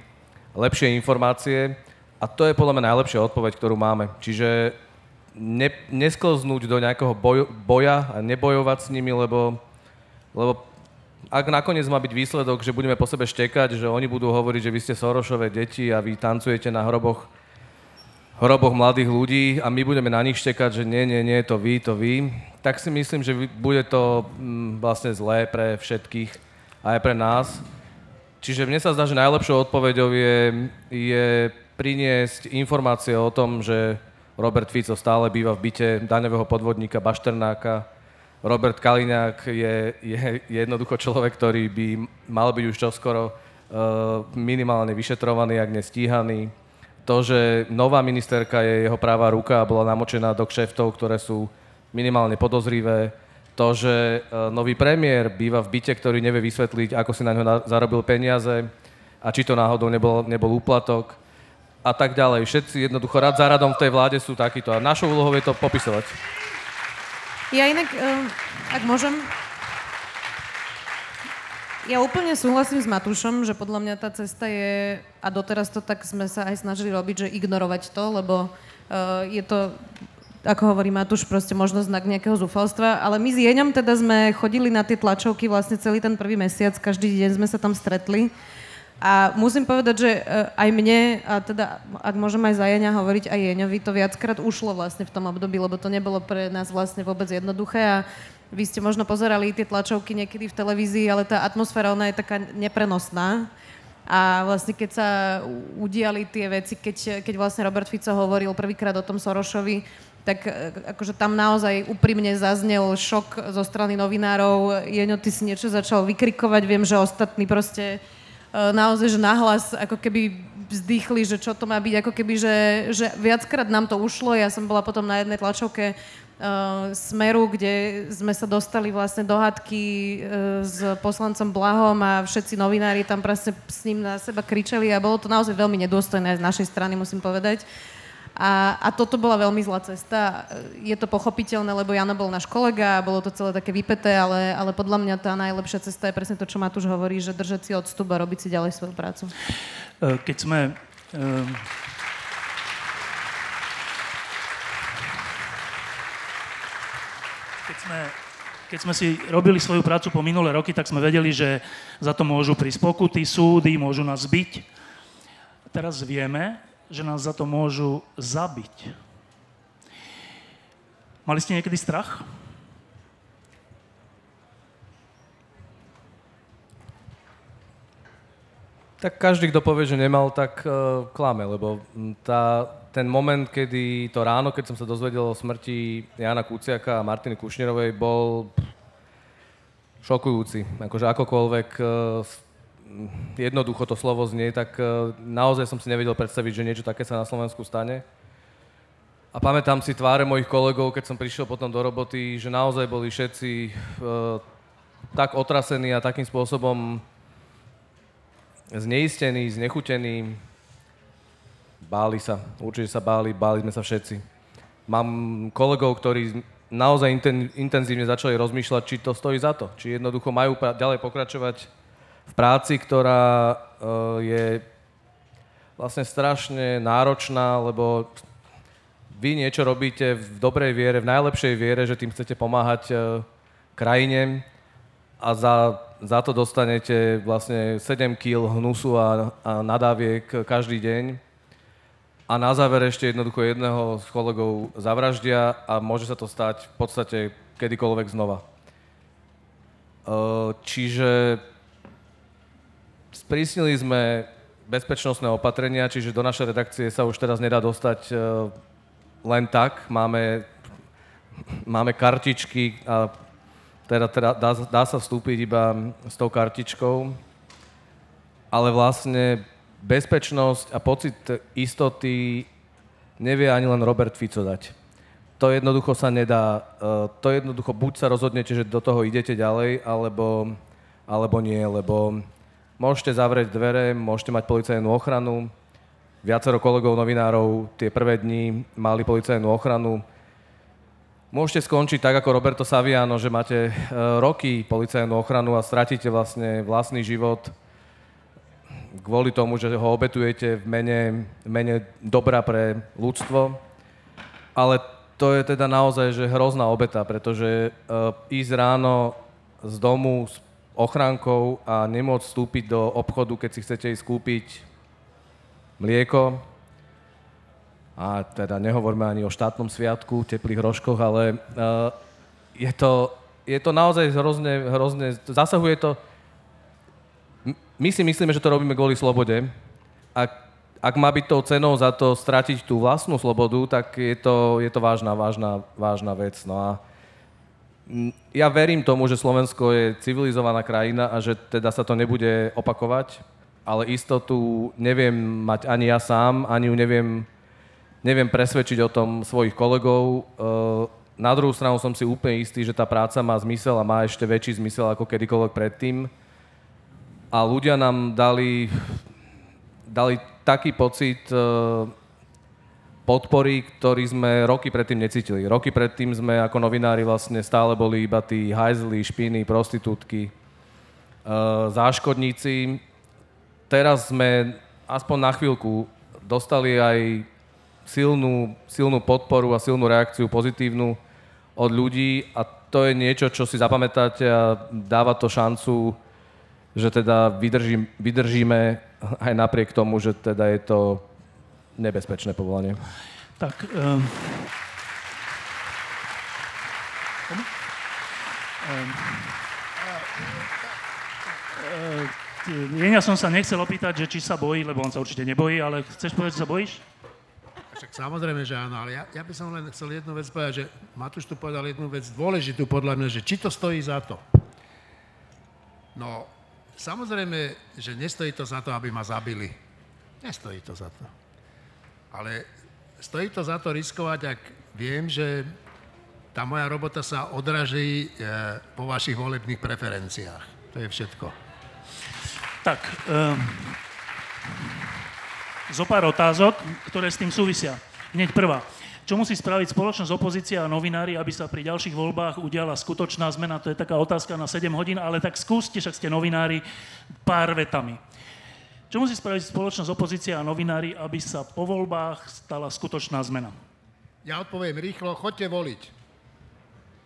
lepšie informácie a to je podľa mňa najlepšia odpoveď, ktorú máme. Čiže ne, neskloznúť do nejakého boj, boja a nebojovať s nimi, lebo, lebo ak nakoniec má byť výsledok, že budeme po sebe štekať, že oni budú hovoriť, že vy ste Sorošové deti a vy tancujete na hroboch, hroboch mladých ľudí a my budeme na nich štekať, že nie, nie, nie, to vy, to vy, tak si myslím, že bude to mm, vlastne zlé pre všetkých a aj pre nás. Čiže mne sa zdá, že najlepšou odpoveďou je, je priniesť informácie o tom, že Robert Fico stále býva v byte daňového podvodníka Bašternáka. Robert Kaliňák je, je, je jednoducho človek, ktorý by mal byť už čoskoro uh, minimálne vyšetrovaný, ak nestíhaný. To, že nová ministerka je jeho práva ruka a bola namočená do kšeftov, ktoré sú minimálne podozrivé. To, že uh, nový premiér býva v byte, ktorý nevie vysvetliť, ako si na ňo zarobil peniaze a či to náhodou nebol, nebol úplatok a tak ďalej. Všetci jednoducho rad za radom v tej vláde sú takíto a našou úlohou je to popisovať. Ja inak, um, ak môžem, ja úplne súhlasím s Matúšom, že podľa mňa tá cesta je, a doteraz to tak sme sa aj snažili robiť, že ignorovať to, lebo uh, je to, ako hovorí Matúš, proste možno znak nejakého zúfalstva, ale my s Jeňom teda sme chodili na tie tlačovky vlastne celý ten prvý mesiac, každý deň sme sa tam stretli a musím povedať, že e, aj mne, a teda ak môžem aj za Jeňa hovoriť, aj Jeňovi to viackrát ušlo vlastne v tom období, lebo to nebolo pre nás vlastne vôbec jednoduché a vy ste možno pozerali tie tlačovky niekedy v televízii, ale tá atmosféra, ona je taká neprenosná. A vlastne keď sa udiali tie veci, keď, keď vlastne Robert Fico hovoril prvýkrát o tom Sorošovi, tak e, akože tam naozaj úprimne zaznel šok zo strany novinárov. Jeňo, ty si niečo začal vykrikovať, viem, že ostatní proste naozaj, že nahlas ako keby vzdychli, že čo to má byť, ako keby, že, že viackrát nám to ušlo. Ja som bola potom na jednej tlačovke uh, Smeru, kde sme sa dostali vlastne do hadky uh, s poslancom Blahom a všetci novinári tam presne s ním na seba kričali a bolo to naozaj veľmi nedôstojné z našej strany, musím povedať. A, a toto bola veľmi zlá cesta. Je to pochopiteľné, lebo Jano bol náš kolega a bolo to celé také vypeté, ale, ale podľa mňa tá najlepšia cesta je presne to, čo Matúš hovorí, že držať si odstup a robiť si ďalej svoju prácu. E, keď sme... Um... Keď sme keď sme si robili svoju prácu po minulé roky, tak sme vedeli, že za to môžu prísť pokuty, súdy, môžu nás byť. Teraz vieme, že nás za to môžu zabiť. Mali ste niekedy strach? Tak každý, kto povie, že nemal, tak uh, klame, lebo tá, ten moment, kedy to ráno, keď som sa dozvedel o smrti Jana Kuciaka a Martiny Kušnerovej, bol šokujúci. Akože akokoľvek uh, jednoducho to slovo znie, tak uh, naozaj som si nevedel predstaviť, že niečo také sa na Slovensku stane. A pamätám si tváre mojich kolegov, keď som prišiel potom do roboty, že naozaj boli všetci uh, tak otrasení a takým spôsobom zneistení, znechutení, báli sa, určite sa báli, báli sme sa všetci. Mám kolegov, ktorí naozaj inten, intenzívne začali rozmýšľať, či to stojí za to, či jednoducho majú ďalej pokračovať v práci, ktorá uh, je vlastne strašne náročná, lebo vy niečo robíte v dobrej viere, v najlepšej viere, že tým chcete pomáhať uh, krajine a za za to dostanete vlastne 7 kg hnusu a, a nadáviek každý deň. A na záver ešte jednoducho jedného z kolegov zavraždia a môže sa to stať v podstate kedykoľvek znova. Čiže sprísnili sme bezpečnostné opatrenia, čiže do našej redakcie sa už teraz nedá dostať len tak. Máme, máme kartičky a teda, teda dá, dá sa vstúpiť iba s tou kartičkou, ale vlastne bezpečnosť a pocit istoty nevie ani len Robert Fico dať. To jednoducho sa nedá, uh, to jednoducho buď sa rozhodnete, že do toho idete ďalej, alebo, alebo nie, lebo môžete zavrieť dvere, môžete mať policajnú ochranu, viacero kolegov novinárov tie prvé dni mali policajnú ochranu, Môžete skončiť tak ako Roberto Saviano, že máte e, roky policajnú ochranu a stratíte vlastne vlastný život kvôli tomu, že ho obetujete v mene, v mene dobra pre ľudstvo. Ale to je teda naozaj že hrozná obeta, pretože uh, ísť ráno z domu s ochránkou a nemôcť vstúpiť do obchodu, keď si chcete ísť kúpiť mlieko, a teda nehovorme ani o štátnom sviatku, teplých rožkoch, ale uh, je, to, je to naozaj hrozne, hrozne, zasahuje to, my si myslíme, že to robíme kvôli slobode. Ak, ak má byť tou cenou za to stratiť tú vlastnú slobodu, tak je to, je to vážna, vážna, vážna vec. No a ja verím tomu, že Slovensko je civilizovaná krajina a že teda sa to nebude opakovať, ale istotu neviem mať ani ja sám, ani ju neviem neviem presvedčiť o tom svojich kolegov. Eh, na druhú stranu som si úplne istý, že tá práca má zmysel a má ešte väčší zmysel ako kedykoľvek predtým. A ľudia nám dali, dali taký pocit eh, podpory, ktorý sme roky predtým necítili. Roky predtým sme ako novinári vlastne stále boli iba tí hajzli, špiny, prostitútky, eh, záškodníci. Teraz sme aspoň na chvíľku dostali aj silnú, silnú podporu a silnú reakciu pozitívnu od ľudí a to je niečo, čo si zapamätáte a dáva to šancu, že teda vydržím, vydržíme aj napriek tomu, že teda je to nebezpečné povolanie. Tak, um, um, ja som sa nechcel opýtať, že či sa bojí, lebo on sa určite nebojí, ale chceš povedať, že sa bojíš? Však samozrejme, že áno, ale ja, ja by som len chcel jednu vec povedať, že Matúš tu povedal jednu vec dôležitú podľa mňa, že či to stojí za to. No, samozrejme, že nestojí to za to, aby ma zabili. Nestojí to za to. Ale stojí to za to riskovať, ak viem, že tá moja robota sa odraží e, po vašich volebných preferenciách. To je všetko. Tak, um, zo pár otázok, ktoré s tým súvisia. Hneď prvá. Čo musí spraviť spoločnosť, opozícia a novinári, aby sa pri ďalších voľbách udiala skutočná zmena? To je taká otázka na 7 hodín, ale tak skúste, však ste novinári, pár vetami. Čo musí spraviť spoločnosť, opozícia a novinári, aby sa po voľbách stala skutočná zmena? Ja odpoviem rýchlo, chodte voliť.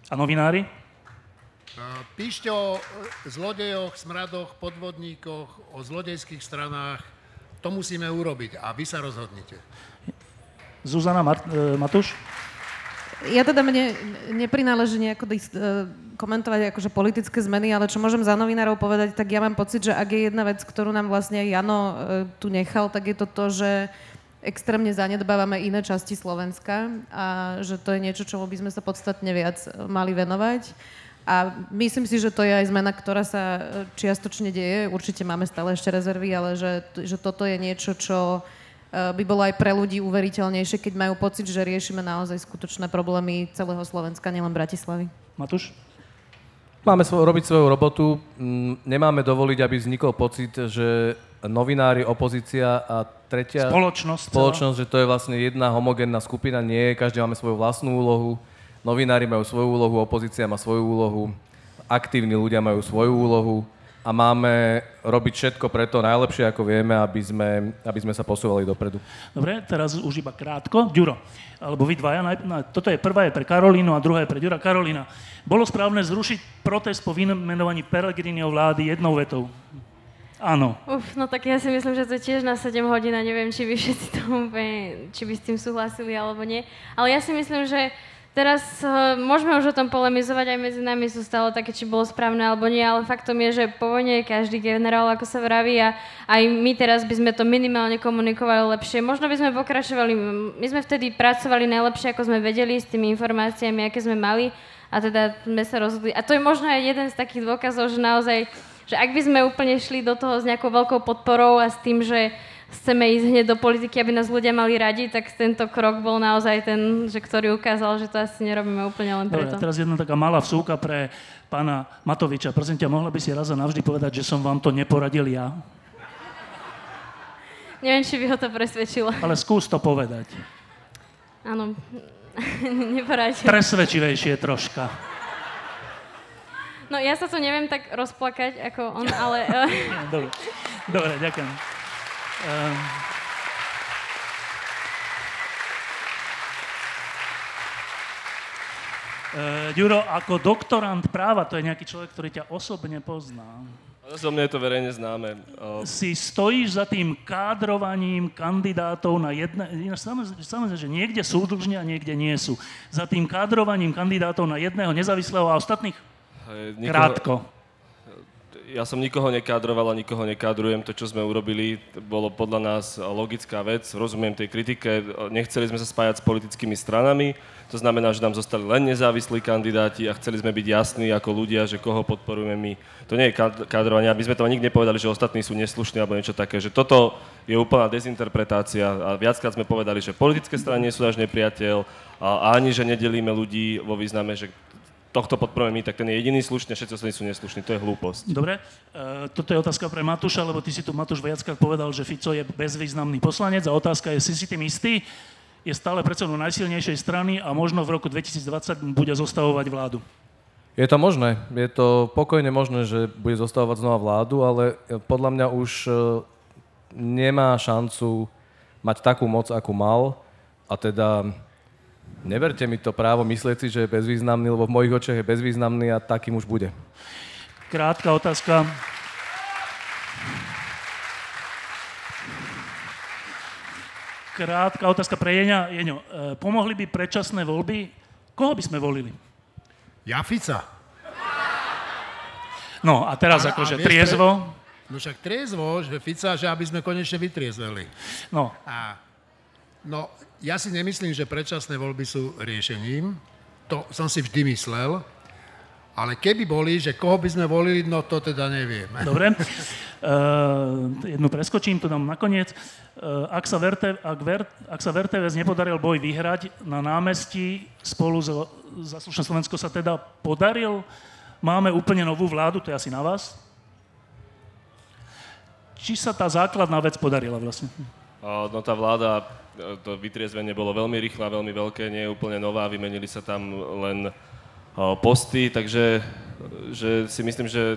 A novinári? Píšte o e, zlodejoch, smradoch, podvodníkoch, o zlodejských stranách. To musíme urobiť a vy sa rozhodnite. Zuzana Mart- e, Matúš? Ja teda mne neprináleží nejako e, komentovať akože politické zmeny, ale čo môžem za novinárov povedať, tak ja mám pocit, že ak je jedna vec, ktorú nám vlastne Jano e, tu nechal, tak je to to, že extrémne zanedbávame iné časti Slovenska a že to je niečo, čomu by sme sa podstatne viac mali venovať. A myslím si, že to je aj zmena, ktorá sa e, čiastočne deje. Určite máme stále ešte rezervy, ale že, že toto je niečo, čo e, by bolo aj pre ľudí uveriteľnejšie, keď majú pocit, že riešime naozaj skutočné problémy celého Slovenska, nielen Bratislavy. Matúš? Máme svo- robiť svoju robotu, mm, nemáme dovoliť, aby vznikol pocit, že novinári, opozícia a tretia Spoločnosť. spoločnosť, že to je vlastne jedna homogénna skupina. Nie, každý máme svoju vlastnú úlohu. Novinári majú svoju úlohu, opozícia má svoju úlohu, aktívni ľudia majú svoju úlohu a máme robiť všetko preto najlepšie, ako vieme, aby sme, aby sme sa posúvali dopredu. Dobre, teraz už iba krátko. Ďuro, alebo vy dvaja, toto je prvá je pre Karolínu a druhá je pre Ďura. Karolína, bolo správne zrušiť protest po vymenovaní Peregriniho vlády jednou vetou? Áno. Uf, no tak ja si myslím, že to tiež na 7 hodín a neviem, či by všetci to úplne, či by s tým súhlasili alebo nie. Ale ja si myslím, že teraz uh, môžeme už o tom polemizovať, aj medzi nami sú stále také, či bolo správne alebo nie, ale faktom je, že po vojne je každý generál, ako sa vraví, a aj my teraz by sme to minimálne komunikovali lepšie. Možno by sme pokračovali, my sme vtedy pracovali najlepšie, ako sme vedeli, s tými informáciami, aké sme mali, a teda sme sa rozhodli. A to je možno aj jeden z takých dôkazov, že naozaj že ak by sme úplne šli do toho s nejakou veľkou podporou a s tým, že chceme ísť hneď do politiky, aby nás ľudia mali radi, tak tento krok bol naozaj ten, že ktorý ukázal, že to asi nerobíme úplne len Dobre, preto. teraz jedna taká malá vsúka pre pána Matoviča. Prosím ťa, mohla by si raz a navždy povedať, že som vám to neporadil ja? Neviem, či by ho to presvedčilo. Ale skús to povedať. Áno, neporadil. Presvedčivejšie troška. No ja sa tu neviem tak rozplakať ako on, ale... eh, Dobre, Dobre ďakujem. Um, Uh, Ďuro, ako doktorant práva, to je nejaký človek, ktorý ťa osobne pozná. Zo mňa je to verejne známe. O, Si stojíš za tým kádrovaním kandidátov na jedné... Samozrejme, samozrejme, že niekde sú dlžne a niekde nie sú. Za tým kádrovaním kandidátov na jedného nezávislého a ostatných hej, nikoho- krátko. Ja som nikoho nekádroval a nikoho nekádrujem. To, čo sme urobili, bolo podľa nás logická vec. Rozumiem tej kritike. Nechceli sme sa spájať s politickými stranami. To znamená, že nám zostali len nezávislí kandidáti a chceli sme byť jasní ako ľudia, že koho podporujeme my. To nie je kád- kádrovanie. aby sme to nikdy nepovedali, že ostatní sú neslušní alebo niečo také. Že toto je úplná dezinterpretácia a viackrát sme povedali, že politické strany nie sú náš nepriateľ a ani, že nedelíme ľudí vo význame, že tohto podporujeme my, tak ten je jediný slušný, všetci ostatní sú neslušní. To je hlúposť. Dobre, uh, toto je otázka pre Matúša, lebo ty si tu, Matúš, viackrát povedal, že Fico je bezvýznamný poslanec a otázka je, si si tým istý? Je stále predsedom najsilnejšej strany a možno v roku 2020 bude zostavovať vládu. Je to možné. Je to pokojne možné, že bude zostávať znova vládu, ale e, podľa mňa už e, nemá šancu mať takú moc, akú mal. A teda neberte mi to právo myslieť si, že je bezvýznamný, lebo v mojich očiach je bezvýznamný a takým už bude. Krátka otázka. Krátka otázka pre Jeňa. Jeňo, e, pomohli by predčasné voľby? Koho by sme volili? Ja Fica. No a teraz A- a akože vieš triezvo. No však triezvo, že Fica, že aby sme konečne vytriezveli. No, A, no, ja si nemyslím, že predčasné voľby sú riešením. To som si vždy myslel. Ale keby boli, že koho by sme volili, no to teda neviem. dobre. Uh, jednu preskočím, to dám nakoniec. Uh, ak, sa Verte, ak, Ver, ak sa Verteves nepodaril boj vyhrať na námestí spolu so Zaslušné Slovensko sa teda podaril, máme úplne novú vládu, to je asi na vás. Či sa tá základná vec podarila vlastne? A, No tá vláda, to vytriezvenie bolo veľmi rýchle a veľmi veľké, nie je úplne nová, vymenili sa tam len posty, takže že si myslím, že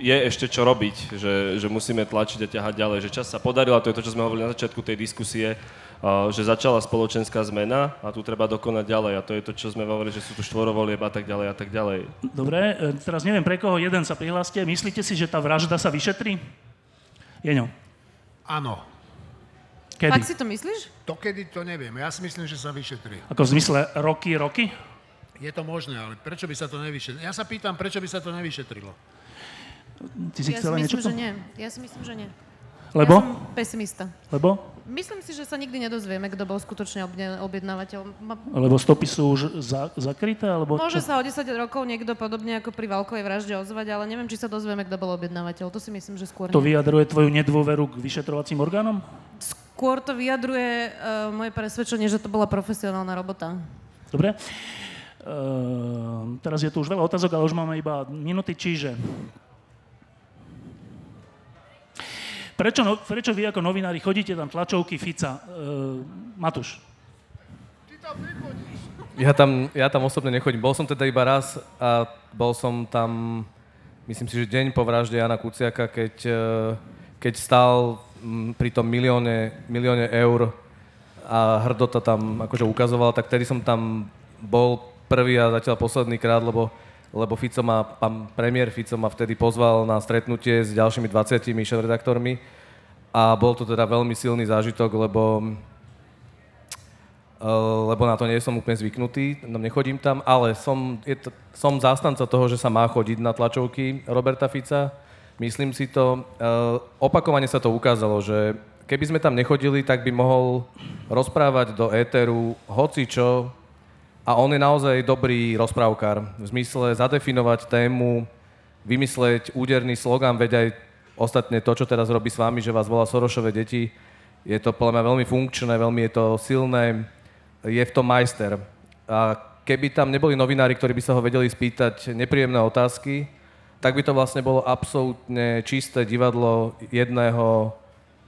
je ešte čo robiť, že, že musíme tlačiť a ťahať ďalej, že čas sa podaril a to je to, čo sme hovorili na začiatku tej diskusie. že začala spoločenská zmena a tu treba dokonať ďalej. A to je to, čo sme hovorili, že sú tu štvorovolieb a tak ďalej a tak ďalej. Dobre, e, teraz neviem pre koho, jeden sa prihláste. Myslíte si, že tá vražda sa vyšetrí? Jeňo, Áno. Kedy? Fakt si to myslíš? To kedy, to neviem. Ja si myslím, že sa vyšetrí. Ako v zmysle roky, roky? Je to možné, ale prečo by sa to nevyšetrilo? Ja sa pýtam, prečo by sa to nevyšetrilo? Ty si Ja si chcela niečo? myslím, k že nie. Ja si myslím, že nie. Lebo? Ja som pesimista. Lebo? Myslím si, že sa nikdy nedozvieme, kto bol skutočne objednávateľ. Lebo stopy sú už za, zakryté? Alebo Môže čo? sa o 10 rokov niekto podobne ako pri Valkovej vražde ozvať, ale neviem, či sa dozvieme, kto bol objednávateľ. To si myslím, že skôr To nie. vyjadruje tvoju nedôveru k vyšetrovacím orgánom? Skôr to vyjadruje uh, moje presvedčenie, že to bola profesionálna robota. Dobre. Uh, teraz je tu už veľa otázok, ale už máme iba minúty, čiže... Prečo, no, prečo vy ako novinári chodíte tam tlačovky Fica? Uh, Matúš. Ja tam, ja tam osobne nechodím. Bol som teda iba raz a bol som tam, myslím si, že deň po vražde Jana Kuciaka, keď, keď stál mm, pri tom milióne, milióne eur a hrdo to tam akože ukazoval, tak tedy som tam bol prvý a zatiaľ posledný krát, lebo, lebo Fico ma, pán premiér Fico ma vtedy pozval na stretnutie s ďalšími 20 šéf-redaktormi a bol to teda veľmi silný zážitok, lebo Uh, lebo na to nie som úplne zvyknutý, no nechodím tam, ale som, je som zástanca toho, že sa má chodiť na tlačovky Roberta Fica. Myslím si to, uh, opakovane sa to ukázalo, že keby sme tam nechodili, tak by mohol rozprávať do éteru hoci čo a on je naozaj dobrý rozprávkar. V zmysle zadefinovať tému, vymysleť úderný slogan, veď aj ostatne to, čo teraz robí s vami, že vás volá Sorošové deti, je to podľa mňa veľmi funkčné, veľmi je to silné, je v tom majster. A keby tam neboli novinári, ktorí by sa ho vedeli spýtať nepríjemné otázky, tak by to vlastne bolo absolútne čisté divadlo jedného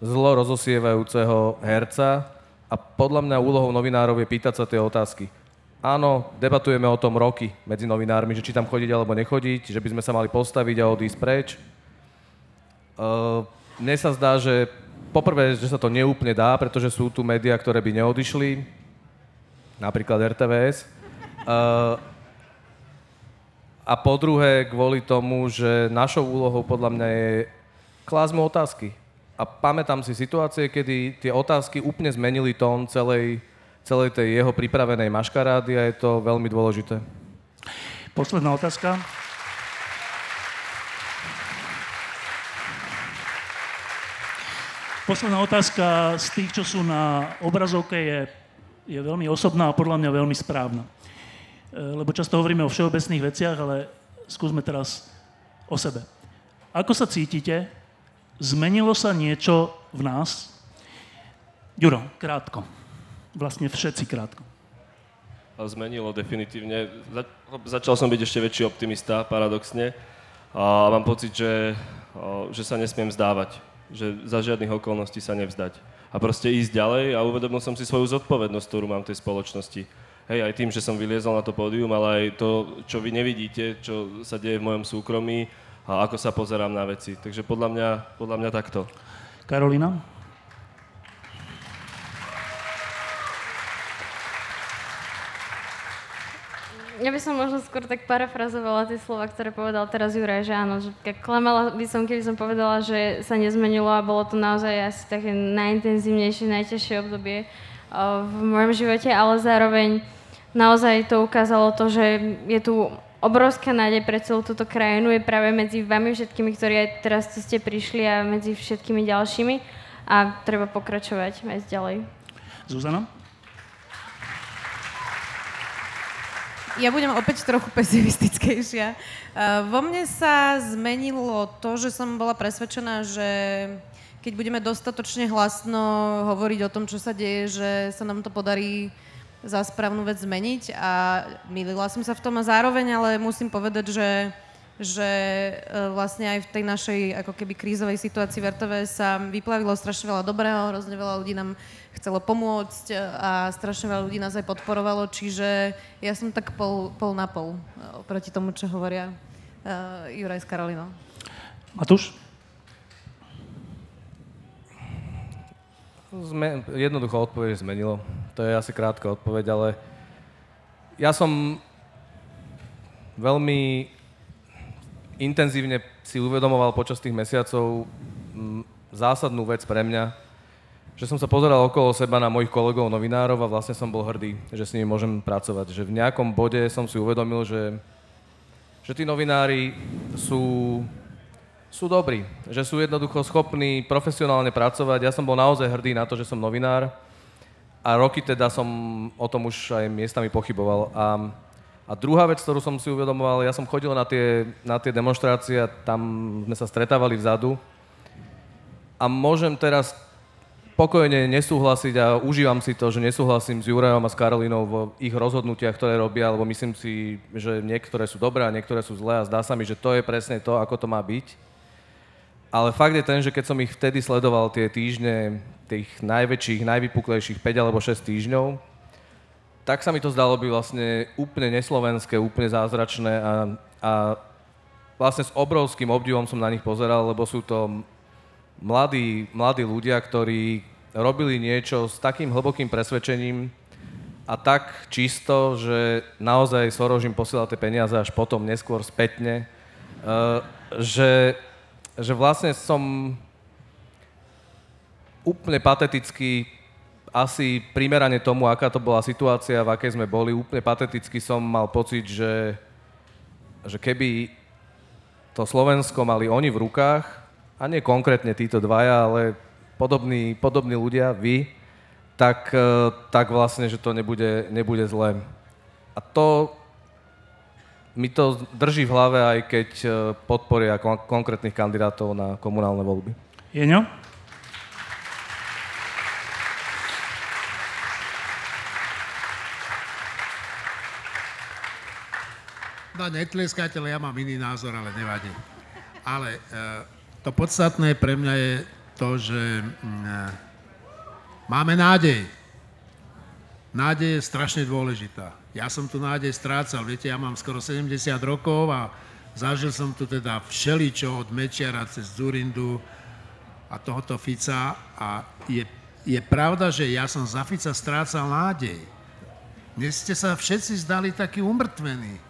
zlo rozosievajúceho herca a podľa mňa úlohou novinárov je pýtať sa tie otázky. Áno, debatujeme o tom roky medzi novinármi, že či tam chodiť alebo nechodiť, že by sme sa mali postaviť a odísť preč. Uh, mne sa zdá, že poprvé, že sa to neúplne dá, pretože sú tu médiá, ktoré by neodišli, napríklad RTVS. Uh, a po druhé, kvôli tomu, že našou úlohou podľa mňa je klásť mu otázky. A pamätám si situácie, kedy tie otázky úplne zmenili tón celej, celej tej jeho pripravenej maškarády a je to veľmi dôležité. Posledná otázka. Posledná otázka z tých, čo sú na obrazovke, je, je veľmi osobná a podľa mňa veľmi správna. E, Lebo často hovoríme o všeobecných veciach, ale skúsme teraz o sebe. Ako sa cítite? Zmenilo sa niečo v nás? Ďuro, krátko. Vlastne všetci krátko. Zmenilo definitívne. Za, začal som byť ešte väčší optimista, paradoxne. A mám pocit, že, že sa nesmiem vzdávať. Že za žiadnych okolností sa nevzdať. A proste ísť ďalej a uvedomil som si svoju zodpovednosť, ktorú mám v tej spoločnosti. Hej, aj tým, že som vyliezol na to pódium, ale aj to, čo vy nevidíte, čo sa deje v mojom súkromí a ako sa pozerám na veci. Takže podľa mňa, podľa mňa takto. Karolina? Ja by som možno skôr tak parafrazovala tie slova, ktoré povedal teraz Juraj, že áno, že klamala by som, keby som povedala, že sa nezmenilo a bolo to naozaj asi také najintenzívnejšie, najťažšie obdobie v mojom živote, ale zároveň naozaj to ukázalo to, že je tu obrovská nádej pre celú túto krajinu, je práve medzi vami všetkými, ktorí aj teraz tu ste prišli a medzi všetkými ďalšími a treba pokračovať aj ďalej. Zuzana? Ja budem opäť trochu pesimistickejšia. Uh, vo mne sa zmenilo to, že som bola presvedčená, že keď budeme dostatočne hlasno hovoriť o tom, čo sa deje, že sa nám to podarí za správnu vec zmeniť a milila som sa v tom a zároveň, ale musím povedať, že, že uh, vlastne aj v tej našej ako keby krízovej situácii v RTV sa vyplavilo strašne veľa dobrého, hrozne veľa ľudí nám chcelo pomôcť a strašne veľa ľudí nás aj podporovalo, čiže ja som tak pol, pol na pol uh, oproti tomu, čo hovoria uh, Juraj s Karolinou. Matúš? Zme, jednoducho odpoveď zmenilo. To je asi krátka odpoveď, ale ja som veľmi intenzívne si uvedomoval počas tých mesiacov zásadnú vec pre mňa, že som sa pozeral okolo seba na mojich kolegov novinárov a vlastne som bol hrdý, že s nimi môžem pracovať. Že v nejakom bode som si uvedomil, že, že tí novinári sú sú dobrí, že sú jednoducho schopní profesionálne pracovať. Ja som bol naozaj hrdý na to, že som novinár a roky teda som o tom už aj miestami pochyboval. A, a druhá vec, ktorú som si uvedomoval, ja som chodil na tie, na tie demonstrácie a tam sme sa stretávali vzadu a môžem teraz pokojne nesúhlasiť a užívam si to, že nesúhlasím s Jurajom a s Karolinou v ich rozhodnutiach, ktoré robia, lebo myslím si, že niektoré sú dobré a niektoré sú zlé a zdá sa mi, že to je presne to, ako to má byť. Ale fakt je ten, že keď som ich vtedy sledoval tie týždne, tých najväčších, najvypuklejších 5 alebo 6 týždňov, tak sa mi to zdalo byť vlastne úplne neslovenské, úplne zázračné a, a vlastne s obrovským obdivom som na nich pozeral, lebo sú to mladí, mladí ľudia, ktorí robili niečo s takým hlbokým presvedčením a tak čisto, že naozaj Soros im posielal tie peniaze až potom, neskôr spätne, uh, že že vlastne som úplne pateticky, asi primerane tomu, aká to bola situácia, v akej sme boli, úplne pateticky som mal pocit, že, že keby to Slovensko mali oni v rukách, a nie konkrétne títo dvaja, ale podobní, podobní ľudia, vy, tak, eh, tak vlastne, že to nebude, nebude zlé. A to mi to drží v hlave, aj keď e, podporia kon- konkrétnych kandidátov na komunálne voľby. Jeňo? No, netleskajte, ja mám iný názor, ale nevadí. Ale e, to podstatné pre mňa je to, že mm, e, máme nádej. Nádej je strašne dôležitá. Ja som tu nádej strácal. Viete, ja mám skoro 70 rokov a zažil som tu teda všeličo od Mečiara cez Zurindu a tohoto Fica a je, je pravda, že ja som za Fica strácal nádej. Dnes ste sa všetci zdali takí umrtvení.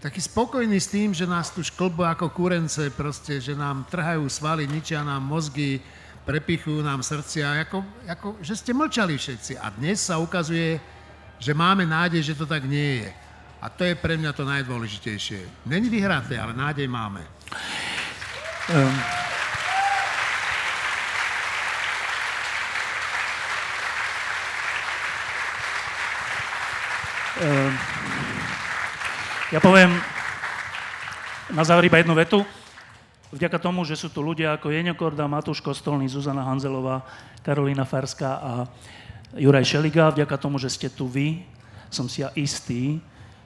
Taký spokojní s tým, že nás tu šklbo ako kurence, proste, že nám trhajú svaly, ničia nám mozgy, prepichujú nám srdcia, ako, ako, že ste mlčali všetci. A dnes sa ukazuje, že máme nádej, že to tak nie je. A to je pre mňa to najdôležitejšie. Není vyhraté, ale nádej máme. Um. Um. Ja poviem na záver iba jednu vetu. Vďaka tomu, že sú tu ľudia ako Jeňo Korda, Matúš Kostolný, Zuzana Hanzelová, Karolína Farská a Juraj Šeliga, vďaka tomu, že ste tu vy, som si ja istý,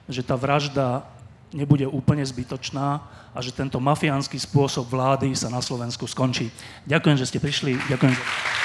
že tá vražda nebude úplne zbytočná a že tento mafiánsky spôsob vlády sa na Slovensku skončí. Ďakujem, že ste prišli. Ďakujem. Za...